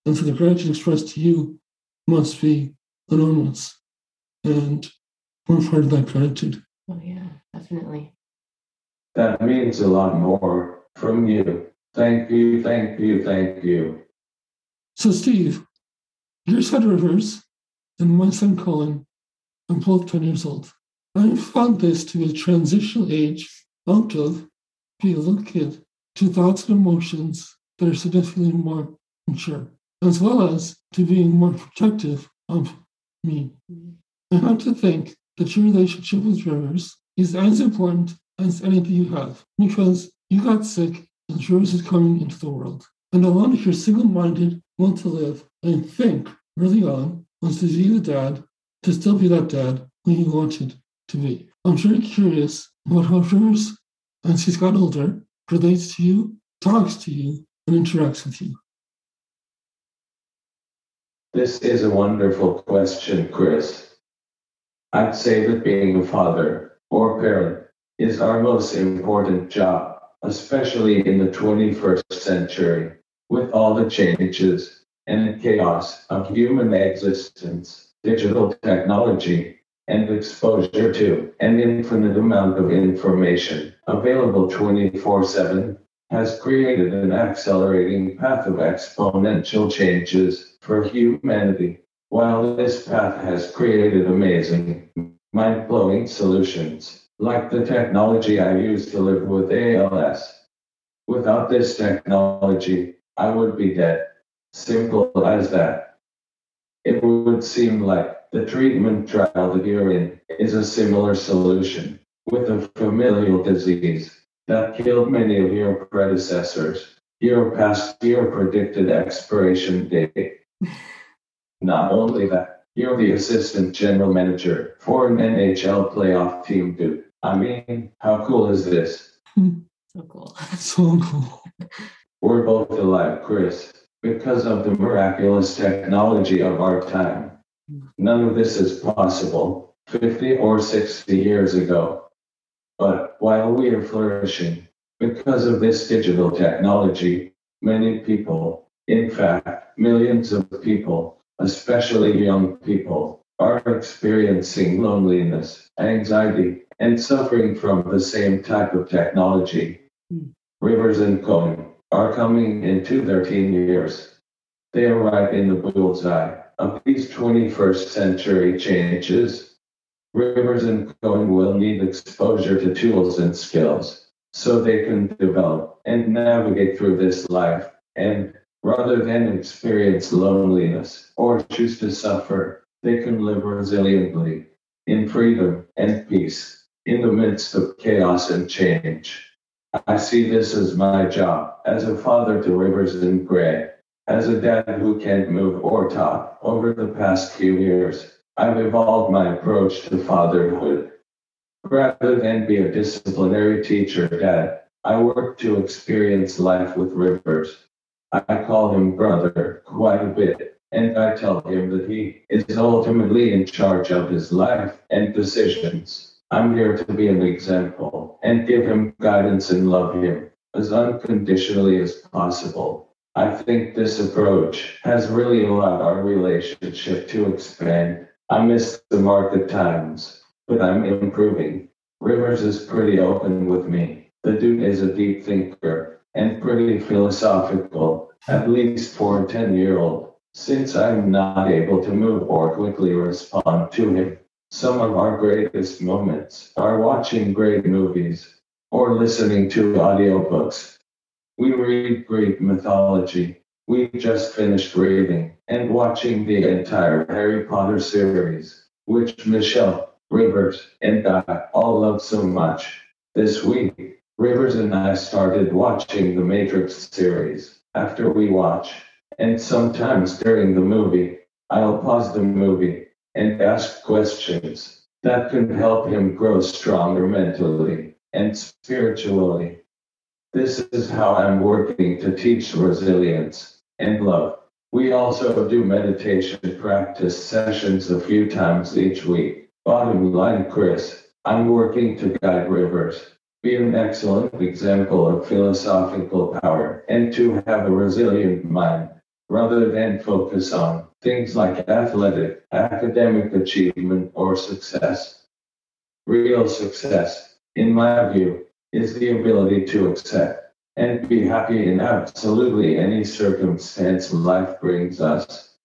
And so the gratitude expressed to you must be enormous. And we're part of that gratitude. Oh, yeah, definitely. That means a lot more from you. Thank you, thank you, thank you. So, Steve, your son Rivers and my son Cohen I'm both 10 years old. I found this to be a transitional age out of being a little kid to thoughts and emotions that are significantly more mature, as well as to being more protective of me. I have to think that your relationship with Rivers is as important as anything you have because you got sick and Rivers is coming into the world. And I want if you're single minded, want to live, I think early on was to be the dad to still be that dad who he wanted to be. I'm very curious about how hers, as she's got older, relates to you, talks to you, and interacts with you. This is a wonderful question, Chris. I'd say that being a father or parent is our most important job, especially in the 21st century, with all the changes and chaos of human existence digital technology, and exposure to an infinite amount of information available 24 7 has created an accelerating path of exponential changes for humanity. While this path has created amazing, mind blowing solutions, like the technology I use to live with ALS. Without this technology, I would be dead. Simple as that. It would seem like the treatment trial that you're in is a similar solution with a familial disease that killed many of your predecessors. Your past your predicted expiration date. Not only that, you're the assistant general manager for an NHL playoff team, dude. I mean, how cool is this? So cool. So cool. We're both alive, Chris, because of the miraculous technology of our time. Hmm. None of this is possible 50 or 60 years ago. But while we are flourishing, because of this digital technology, many people, in fact, millions of people, especially young people, are experiencing loneliness, anxiety, and suffering from the same type of technology. Hmm. Rivers and Cohen are coming into their teen years. They arrive in the bullseye of these 21st century changes. Rivers and Cohen will need exposure to tools and skills so they can develop and navigate through this life and rather than experience loneliness or choose to suffer, they can live resiliently in freedom and peace in the midst of chaos and change. I see this as my job as a father to Rivers and Gray, as a dad who can't move or talk over the past few years. I've evolved my approach to fatherhood. Rather than be a disciplinary teacher dad, I work to experience life with Rivers. I call him brother quite a bit, and I tell him that he is ultimately in charge of his life and decisions. I'm here to be an example and give him guidance and love him as unconditionally as possible. I think this approach has really allowed our relationship to expand. I miss the mark at times, but I'm improving. Rivers is pretty open with me. The dude is a deep thinker and pretty philosophical, at least for a 10 year old. Since I'm not able to move or quickly respond to him, some of our greatest moments are watching great movies or listening to audiobooks. We read Greek mythology. We just finished reading and watching the entire Harry Potter series, which Michelle, Rivers, and I all love so much. This week, Rivers and I started watching the Matrix series. After we watch, and sometimes during the movie, I'll pause the movie and ask questions that can help him grow stronger mentally and spiritually. This is how I'm working to teach resilience and love. We also do meditation practice sessions a few times each week. Bottom line, Chris, I'm working to guide rivers, be an excellent example of philosophical power, and to have a resilient mind rather than focus on things like athletic, academic achievement, or success. Real success, in my view, is the ability to accept and be happy in absolutely any circumstance life brings us.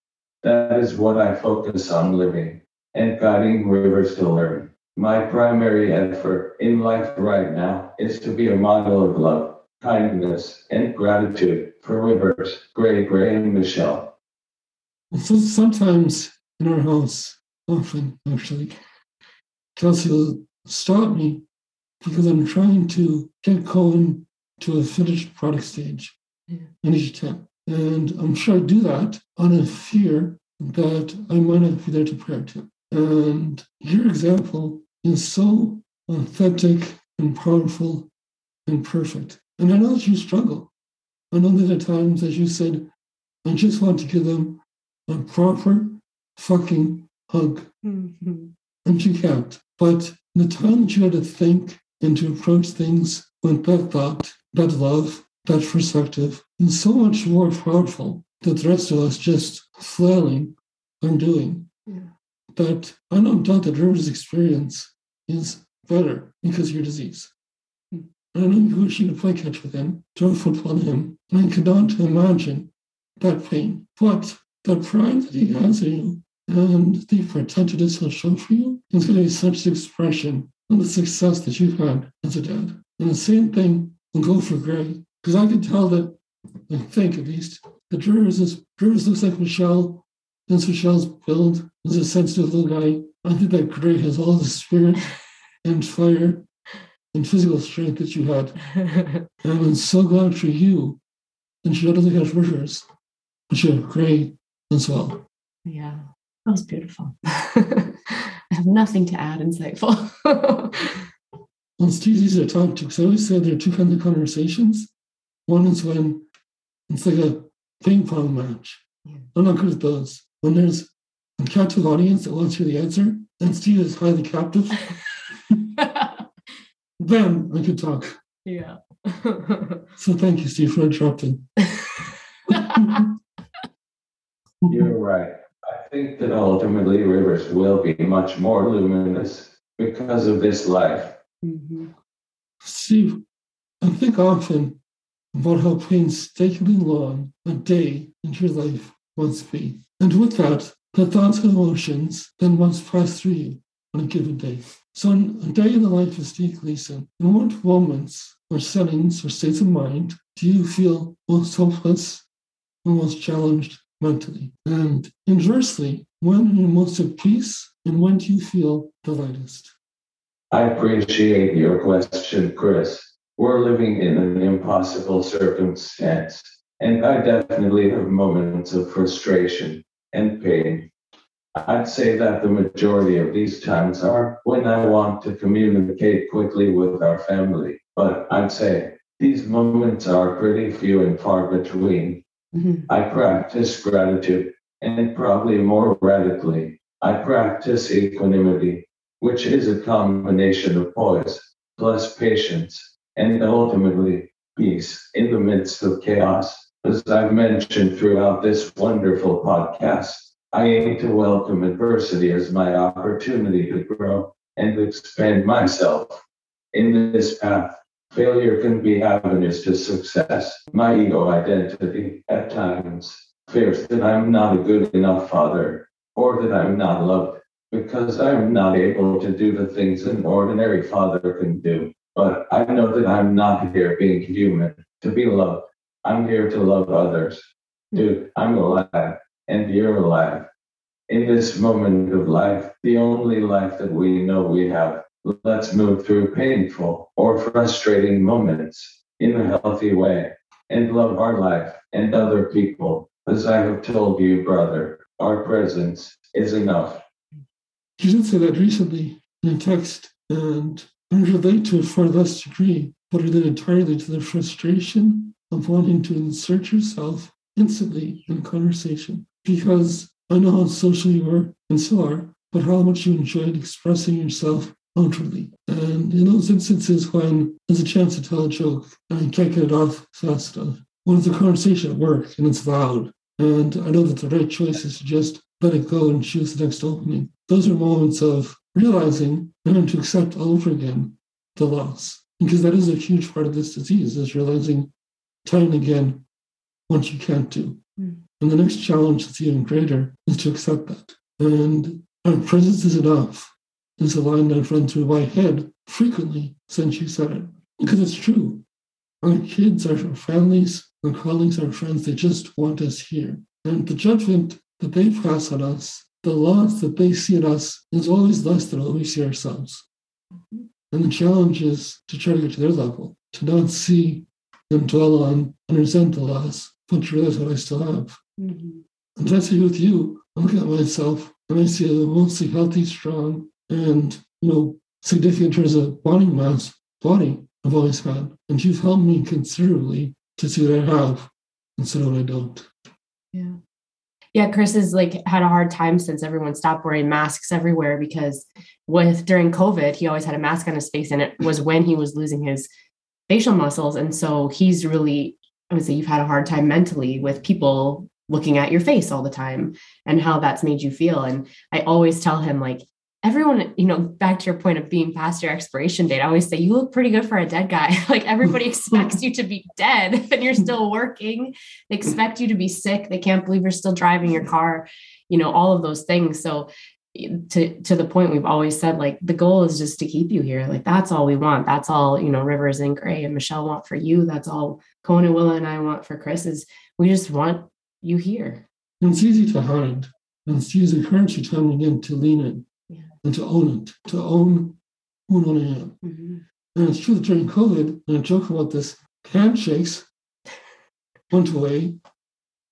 That is what I focus on living and guiding rivers to learn. My primary effort in life right now is to be a model of love, kindness, and gratitude for Rivers, Gray, Gray, and Michelle. So sometimes in our house, often actually, Kelsie will stop me because I'm trying to get Cohen to a finished product stage Yeah. in each attempt. And I'm sure I do that on a fear that I might not be there to prepare to. And your example is so authentic and powerful and perfect. And I know that you struggle. I know that at times, as you said, I just want to give them a proper fucking hug. Mhm. And you can't. But the time that you had to think and to approach things with that thought, that love, that perspective is so much more powerful than the rest of us just flailing and doing. Yeah. that I don't doubt that River's experience is better because of your disease. And I know you wish you could play catch with him, throw a football at him, and I cannot imagine that pain. But the pride that he has in you and the pretension he'll show for you is going to be such an expression of the success that you've had as a dad. And the same thing will go for Gray, because I can tell that, I think at least, that Rivers, is, Rivers looks like Michelle, and Michelle's build is a sensitive little guy. I think that Gray has all the spirit and fire and physical strength that you had. and I'm so glad for you. And she doesn't have Rivers, but you have Gray as well. Yeah. That was beautiful. I have nothing to add insightful. well, it's too easy to talk to because I always say there are two kinds of conversations. One is when it's like a ping pong match. Yeah. I'm not good at those. When there's a captive audience that wants to hear the answer, and Steve is highly captive, then I could talk. Yeah. so thank you, Steve, for interrupting. You're right I think that ultimately rivers will be much more luminous because of this life. Mm-hmm. Steve, I think often about how painstakingly long a day in your life must be. And with that, the thoughts and emotions then must pass through you on a given day. So, in a day in the life of Steve Gleason, in what moments or settings or states of mind do you feel most hopeless or most challenged mentally. And inversely, when are you most at peace and when do you feel the lightest? I appreciate your question, Chris. We're living in an impossible circumstance, and I definitely have moments of frustration and pain. I'd say that the majority of these times are when I want to communicate quickly with our family, but I'd say these moments are pretty few and far between. Mm-hmm. I practice gratitude, and probably more radically, I practice equanimity, which is a combination of poise plus patience and ultimately peace in the midst of chaos. As I've mentioned throughout this wonderful podcast, I aim to welcome adversity as my opportunity to grow and expand myself. In this path, Failure can be avenues to success. My ego identity at times fears that I'm not a good enough father or that I'm not loved because I'm not able to do the things an ordinary father can do. But I know that I'm not here being human to be loved. I'm here to love others. Dude, I'm alive and you're alive. In this moment of life, the only life that we know we have Let's move through painful or frustrating moments in a healthy way and love our life and other people. As I have told you, brother, our presence is enough. You did say that recently in a text, and I relate to it far less degree, but relate entirely to the frustration of wanting to insert yourself instantly in conversation. Because I know how social you are and still are, but how much you enjoyed expressing yourself outwardly. And in those instances when there's a chance to tell a joke and you can't get it off fast enough, when it's a conversation at work and it's loud, and I know that the right choice is to just let it go and choose the next opening. Those are moments of realizing and to accept all over again the loss. Because that is a huge part of this disease, is realizing time and again what you can't do. Mm. And the next challenge that's even greater is to accept that. And our presence is enough is a line that run through my head frequently since you said it. Because it's true. Our kids, our families, our colleagues, our friends, they just want us here. And the judgment that they pass on us, the loss that they see in us, is always less than what we see ourselves. And the challenge is to try to get to their level, to not see and dwell on and resent the loss, but to realize what I still have. Mm-hmm. And that's with you. I look at myself and I see a mostly healthy, strong, and you know significant in terms of body mass body I've always had. And you've helped me considerably to see what I have instead of what I don't. Yeah. Yeah, Chris has like had a hard time since everyone stopped wearing masks everywhere because with during COVID, he always had a mask on his face and it was when he was losing his facial muscles. And so he's really, I would say you've had a hard time mentally with people looking at your face all the time and how that's made you feel. And I always tell him, like, everyone, you know, back to your point of being past your expiration date, I always say, you look pretty good for a dead guy. like, everybody expects you to be dead and you're still working. They expect you to be sick. They can't believe you're still driving your car, you know, all of those things. So, to to the point we've always said like the goal is just to keep you here like that's all we want that's all you know rivers and gray and michelle want for you that's all cohen willa and i want for chris is we just want you here and it's easy to hide and it's easy currency time again to lean in yeah. And to own it to own who I am mm-hmm. and it's true that during covid and i joke about this handshakes went away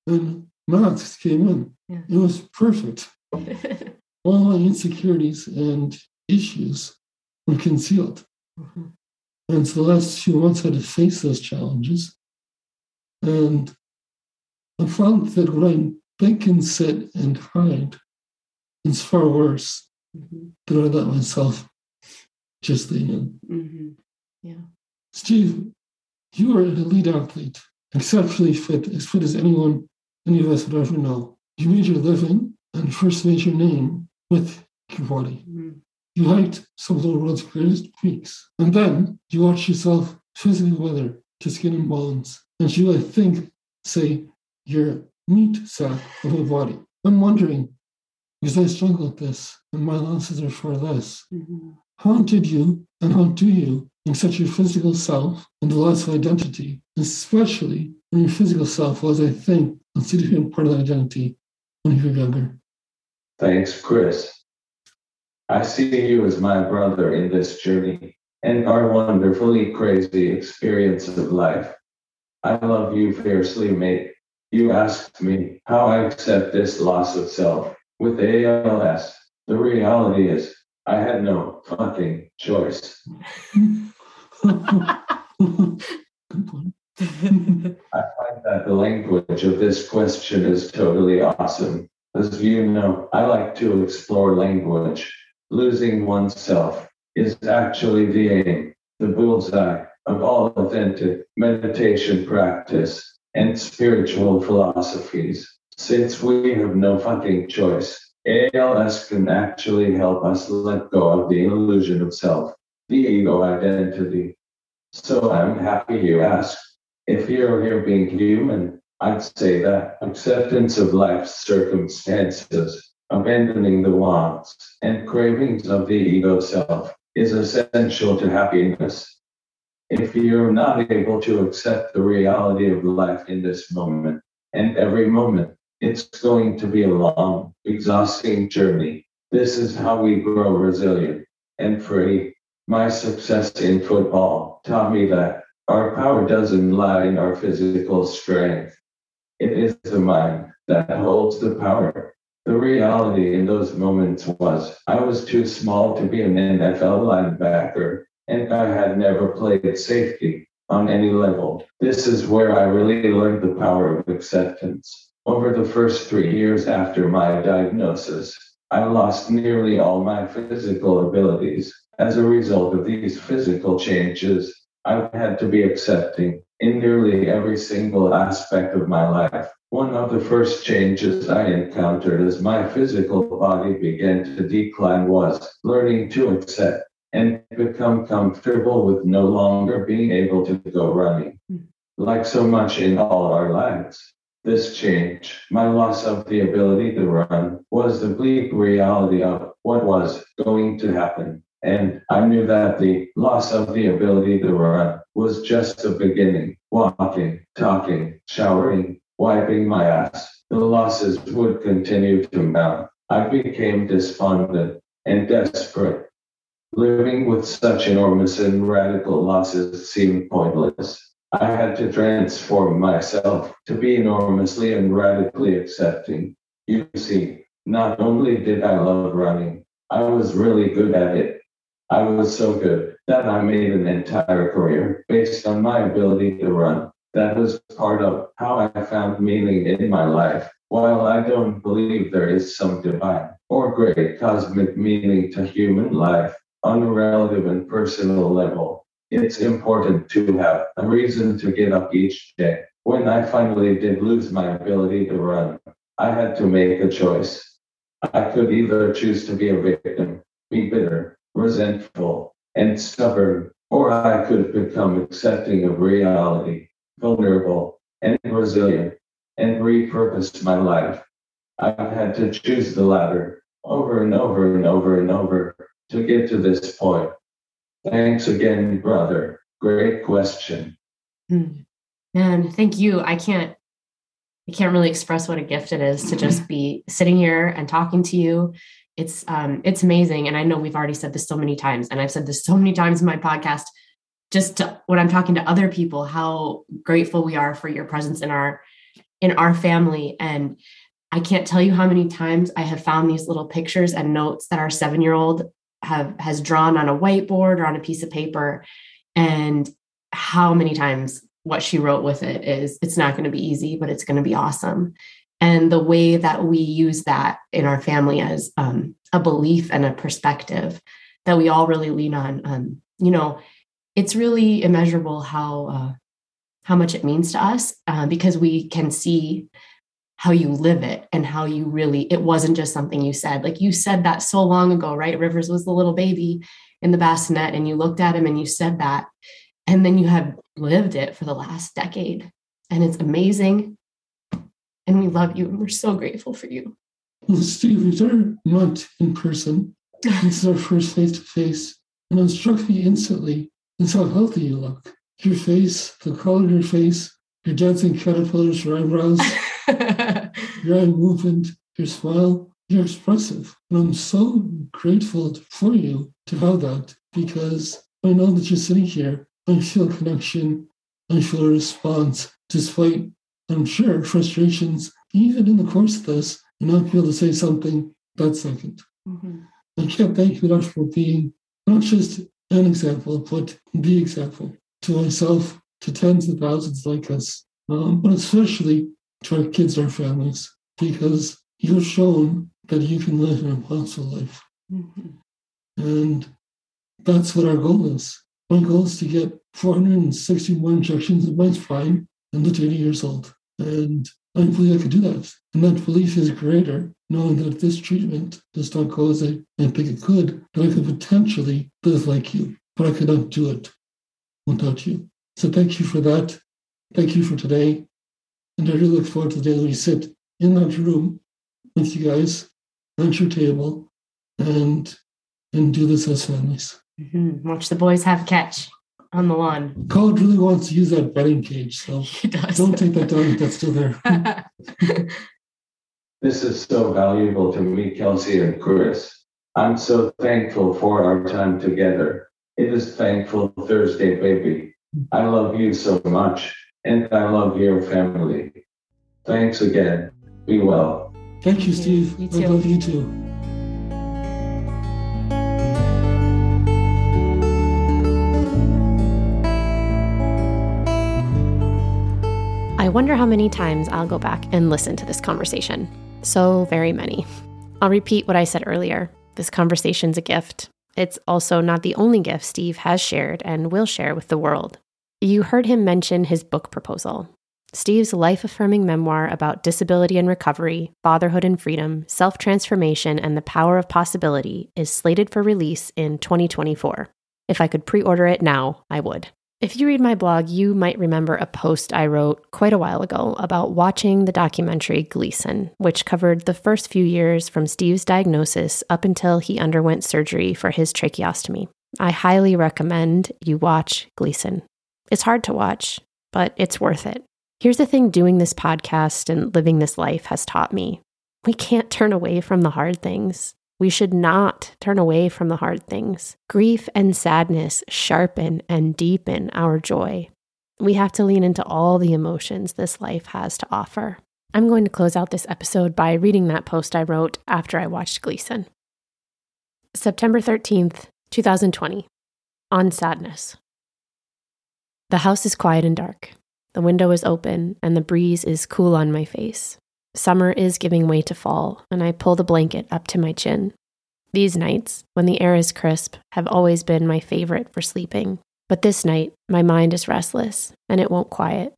and masks came in yeah. it was perfect all my insecurities and issues were concealed. Mm-hmm. And so the last few months I had to face those challenges. And I found that when I think and sit and hide, it's far worse mm-hmm. than I let myself just lean in. Mm-hmm. Yeah. Steve, you are an elite athlete, exceptionally fit, as fit as anyone any of us would ever know. You made your living and first made your name with your body. Mm. You hiked some of the world's greatest peaks. And then you watch yourself physically wither to skin and bones. And you, I think, say, your meat sack of a body. I'm wondering, because I struggle with this, and my losses are for this. Mm-hmm. How did you and how do you accept your physical self and the loss of identity, especially when your physical self was, I think, considered part of that identity when you were younger? Thanks, Chris. I see you as my brother in this journey and our wonderfully crazy experience of life. I love you fiercely, mate. You asked me how I accept this loss of self with ALS. The reality is, I had no fucking choice. I find that the language of this question is totally awesome. As you know, I like to explore language. Losing oneself is actually the aim, the bullseye of all authentic meditation practice and spiritual philosophies. Since we have no fucking choice, ALS can actually help us let go of the illusion of self, the ego identity. So I'm happy you asked. If you're here being human, I'd say that acceptance of life's circumstances, abandoning the wants and cravings of the ego self, is essential to happiness. If you're not able to accept the reality of life in this moment and every moment, it's going to be a long, exhausting journey. This is how we grow resilient and free. My success in football taught me that our power doesn't lie in our physical strength it is the mind that holds the power. The reality in those moments was I was too small to be an NFL linebacker, and I had never played safety on any level. This is where I really learned the power of acceptance. Over the first three years after my diagnosis, I lost nearly all my physical abilities. As a result of these physical changes, I've had to be accepting in nearly every single aspect of my life. One of the first changes I encountered as my physical body began to decline was learning to accept and become comfortable with no longer being able to go running. Hmm. Like so much in all our lives, this change, my loss of the ability to run, was the bleak reality of what was going to happen. And I knew that the loss of the ability to run was just the beginning. Walking, talking, showering, wiping my ass. The losses would continue to mount. I became despondent and desperate. Living with such enormous and radical losses seemed pointless. I had to transform myself to be enormously and radically accepting. You see, not only did I love running, I was really good at it. I was so good that I made an entire career based on my ability to run. That was part of how I found meaning in my life. While I don't believe there is some divine or great cosmic meaning to human life on a relative and personal level, it's important to have a reason to get up each day. When I finally did lose my ability to run, I had to make a choice. I could either choose to be a victim, be bitter, resentful, and stubborn, or I could become accepting of reality, vulnerable, and resilient, and repurpose my life. I've had to choose the latter over and over and over and over to get to this point. Thanks again, brother. Great question. Hmm. Man, thank you. I can't I can't really express what a gift it is to just be sitting here and talking to you. It's um it's amazing. And I know we've already said this so many times, and I've said this so many times in my podcast, just to, when I'm talking to other people, how grateful we are for your presence in our in our family. And I can't tell you how many times I have found these little pictures and notes that our seven year old have has drawn on a whiteboard or on a piece of paper, and how many times what she wrote with it is it's not going to be easy, but it's going to be awesome. And the way that we use that in our family as um, a belief and a perspective that we all really lean on, um, you know, it's really immeasurable how uh, how much it means to us uh, because we can see how you live it and how you really it wasn't just something you said. Like you said that so long ago right? Rivers was the little baby in the bassinet and you looked at him and you said that. And then you have lived it for the last decade and it's amazing. And we love you and we're so grateful for you. Well steve we are not in person. This is our first face to face and it struck me instantly. Is how healthy you look. Your face the color of your face your dancing caterpillars your eyebrows your eye movement, your smile, you're expressive. And I'm so grateful for you to have that because I know that you're sitting here. I feel connection. I feel a response, despite, I'm sure, frustrations, even in the course of this, and not be able to say something that 2nd mm-hmm. I can't thank you enough for being not just an example, but the example to myself, to tens of thousands like us, um, but especially to our kids, our families, because you've shown that you can live an impossible life. Mm-hmm. And that's what our goal is. My goal is to get 461 injections of my spine and look 80 years old. And I believe I could do that. And that belief is greater, knowing that this treatment does not cause it, I think it could, that I could potentially live like you. But I could not do it without you. So thank you for that. Thank you for today. And I really look forward to the day that we sit in that room with you guys at your table and and do this as families. Mm-hmm. Watch the boys have catch on the lawn. Cole really wants to use that betting cage, so don't take that down if that's still there. this is so valuable to me, Kelsie and Chris. I'm so thankful for our time together. It is Thankful Thursday, baby. I love you so much and I love your family. Thanks again. Be well. Thank you, Steve. You I love you too. I wonder how many times I'll go back and listen to this conversation. So very many. I'll repeat what I said earlier. This conversation's a gift. It's also not the only gift Steve has shared and will share with the world. You heard him mention his book proposal. Steve's life affirming memoir about disability and recovery, fatherhood and freedom, self transformation, and the power of possibility is slated for release in 2024. If I could pre order it now, I would. If you read my blog, you might remember a post I wrote quite a while ago about watching the documentary Gleason, which covered the first few years from Steve's diagnosis up until he underwent surgery for his tracheostomy. I highly recommend you watch Gleason. It's hard to watch, but it's worth it. Here's the thing doing this podcast and living this life has taught me we can't turn away from the hard things. We should not turn away from the hard things. Grief and sadness sharpen and deepen our joy. We have to lean into all the emotions this life has to offer. I'm going to close out this episode by reading that post I wrote after I watched Gleason. September 13th, 2020, on sadness. The house is quiet and dark. The window is open, and the breeze is cool on my face. Summer is giving way to fall, and I pull the blanket up to my chin. These nights, when the air is crisp, have always been my favorite for sleeping. But this night, my mind is restless, and it won't quiet.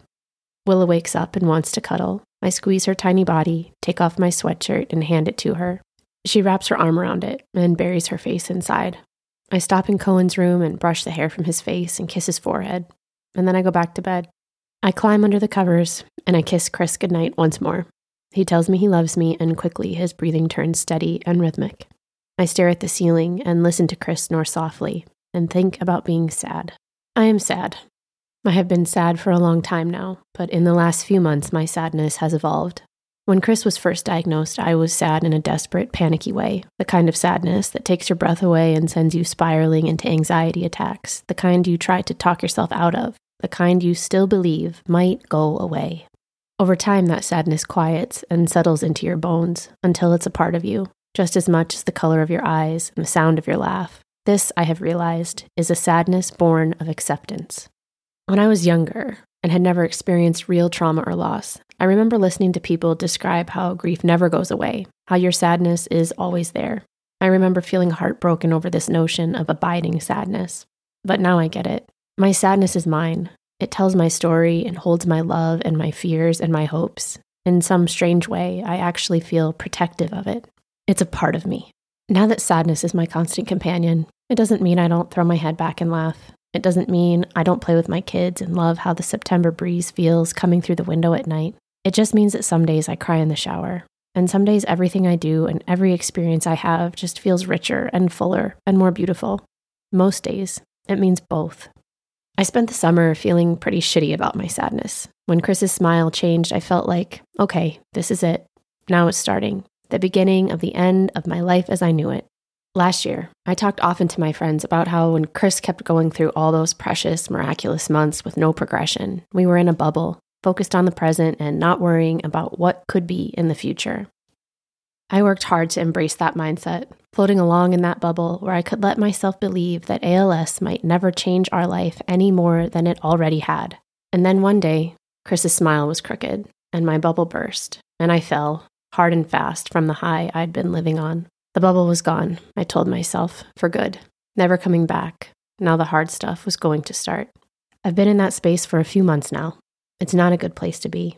Willa wakes up and wants to cuddle. I squeeze her tiny body, take off my sweatshirt, and hand it to her. She wraps her arm around it and buries her face inside. I stop in Cohen's room and brush the hair from his face and kiss his forehead, and then I go back to bed. I climb under the covers and I kiss Chris goodnight once more. He tells me he loves me, and quickly his breathing turns steady and rhythmic. I stare at the ceiling and listen to Chris snore softly and think about being sad. I am sad. I have been sad for a long time now, but in the last few months, my sadness has evolved. When Chris was first diagnosed, I was sad in a desperate, panicky way, the kind of sadness that takes your breath away and sends you spiraling into anxiety attacks, the kind you try to talk yourself out of, the kind you still believe might go away. Over time, that sadness quiets and settles into your bones until it's a part of you, just as much as the color of your eyes and the sound of your laugh. This, I have realized, is a sadness born of acceptance. When I was younger and had never experienced real trauma or loss, I remember listening to people describe how grief never goes away, how your sadness is always there. I remember feeling heartbroken over this notion of abiding sadness. But now I get it. My sadness is mine. It tells my story and holds my love and my fears and my hopes. In some strange way, I actually feel protective of it. It's a part of me. Now that sadness is my constant companion, it doesn't mean I don't throw my head back and laugh. It doesn't mean I don't play with my kids and love how the September breeze feels coming through the window at night. It just means that some days I cry in the shower. And some days everything I do and every experience I have just feels richer and fuller and more beautiful. Most days, it means both. I spent the summer feeling pretty shitty about my sadness. When Chris's smile changed, I felt like, okay, this is it. Now it's starting. The beginning of the end of my life as I knew it. Last year, I talked often to my friends about how when Chris kept going through all those precious, miraculous months with no progression, we were in a bubble, focused on the present and not worrying about what could be in the future. I worked hard to embrace that mindset, floating along in that bubble where I could let myself believe that ALS might never change our life any more than it already had. And then one day, Chris's smile was crooked, and my bubble burst, and I fell, hard and fast, from the high I'd been living on. The bubble was gone, I told myself, for good, never coming back. Now the hard stuff was going to start. I've been in that space for a few months now. It's not a good place to be.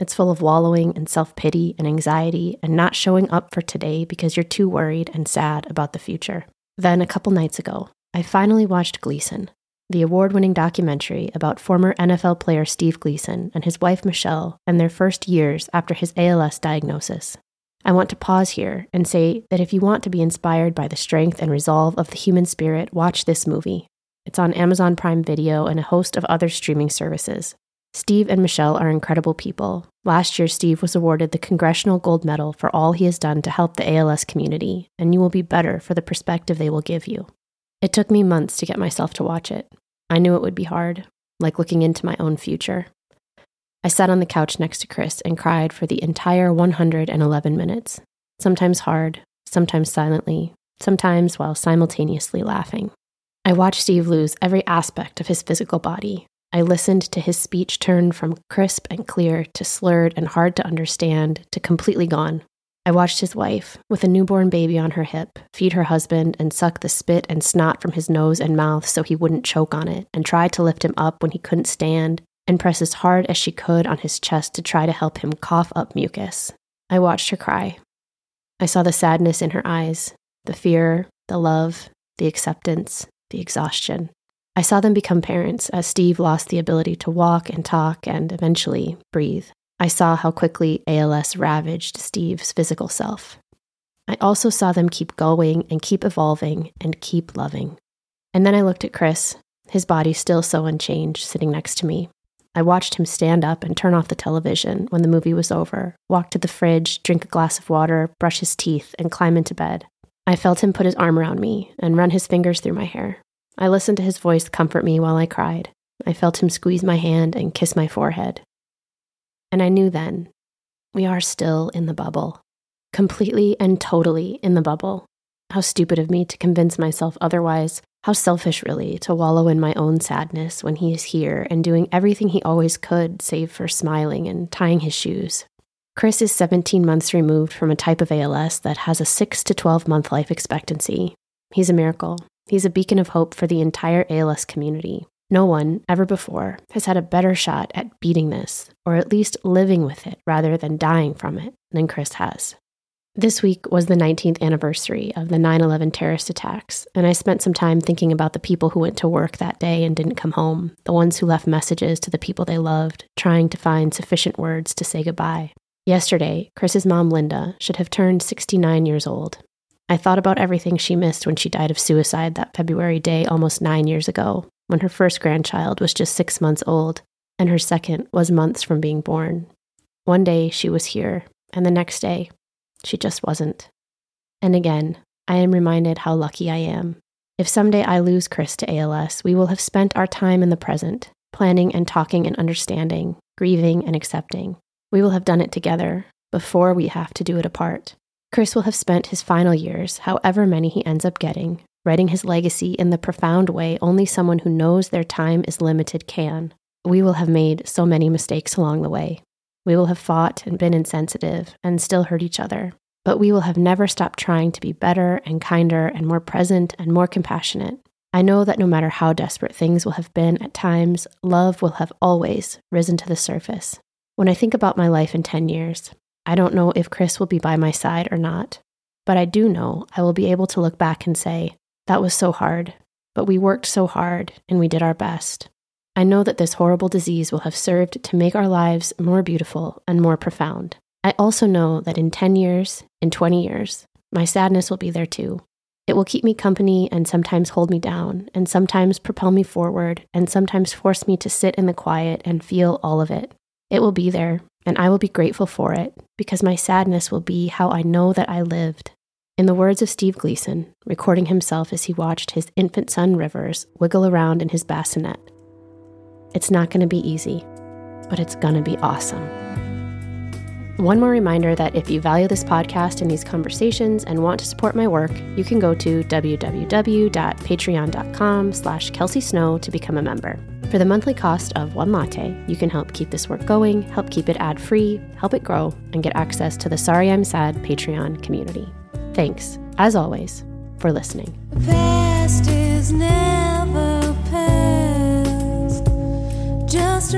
It's full of wallowing and self pity and anxiety and not showing up for today because you're too worried and sad about the future. Then, a couple nights ago, I finally watched Gleason, the award winning documentary about former NFL player Steve Gleason and his wife Michelle and their first years after his ALS diagnosis. I want to pause here and say that if you want to be inspired by the strength and resolve of the human spirit, watch this movie. It's on Amazon Prime Video and a host of other streaming services. Steve and Michelle are incredible people. Last year, Steve was awarded the Congressional Gold Medal for all he has done to help the ALS community, and you will be better for the perspective they will give you. It took me months to get myself to watch it. I knew it would be hard, like looking into my own future. I sat on the couch next to Chris and cried for the entire 111 minutes, sometimes hard, sometimes silently, sometimes while simultaneously laughing. I watched Steve lose every aspect of his physical body. I listened to his speech turn from crisp and clear to slurred and hard to understand to completely gone. I watched his wife, with a newborn baby on her hip, feed her husband and suck the spit and snot from his nose and mouth so he wouldn't choke on it, and try to lift him up when he couldn't stand, and press as hard as she could on his chest to try to help him cough up mucus. I watched her cry. I saw the sadness in her eyes, the fear, the love, the acceptance, the exhaustion. I saw them become parents as Steve lost the ability to walk and talk and eventually breathe. I saw how quickly ALS ravaged Steve's physical self. I also saw them keep going and keep evolving and keep loving. And then I looked at Chris, his body still so unchanged, sitting next to me. I watched him stand up and turn off the television when the movie was over, walk to the fridge, drink a glass of water, brush his teeth, and climb into bed. I felt him put his arm around me and run his fingers through my hair. I listened to his voice comfort me while I cried. I felt him squeeze my hand and kiss my forehead. And I knew then we are still in the bubble, completely and totally in the bubble. How stupid of me to convince myself otherwise, how selfish, really, to wallow in my own sadness when he is here and doing everything he always could, save for smiling and tying his shoes. Chris is 17 months removed from a type of ALS that has a 6 to 12 month life expectancy. He's a miracle. He's a beacon of hope for the entire ALS community. No one ever before has had a better shot at beating this, or at least living with it rather than dying from it, than Chris has. This week was the 19th anniversary of the 9 11 terrorist attacks, and I spent some time thinking about the people who went to work that day and didn't come home, the ones who left messages to the people they loved, trying to find sufficient words to say goodbye. Yesterday, Chris's mom, Linda, should have turned 69 years old. I thought about everything she missed when she died of suicide that February day almost nine years ago, when her first grandchild was just six months old and her second was months from being born. One day she was here, and the next day she just wasn't. And again, I am reminded how lucky I am. If someday I lose Chris to ALS, we will have spent our time in the present, planning and talking and understanding, grieving and accepting. We will have done it together before we have to do it apart. Chris will have spent his final years, however many he ends up getting, writing his legacy in the profound way only someone who knows their time is limited can. We will have made so many mistakes along the way. We will have fought and been insensitive and still hurt each other. But we will have never stopped trying to be better and kinder and more present and more compassionate. I know that no matter how desperate things will have been at times, love will have always risen to the surface. When I think about my life in 10 years, I don't know if Chris will be by my side or not, but I do know I will be able to look back and say, that was so hard, but we worked so hard and we did our best. I know that this horrible disease will have served to make our lives more beautiful and more profound. I also know that in 10 years, in 20 years, my sadness will be there too. It will keep me company and sometimes hold me down, and sometimes propel me forward, and sometimes force me to sit in the quiet and feel all of it. It will be there, and I will be grateful for it because my sadness will be how I know that I lived. In the words of Steve Gleason, recording himself as he watched his infant son Rivers wiggle around in his bassinet, it's not going to be easy, but it's going to be awesome. One more reminder that if you value this podcast and these conversations and want to support my work, you can go to www.patreon.com slash Kelsie Snow to become a member. For the monthly cost of one latte, you can help keep this work going, help keep it ad free, help it grow, and get access to the Sorry I'm Sad Patreon community. Thanks, as always, for listening. Just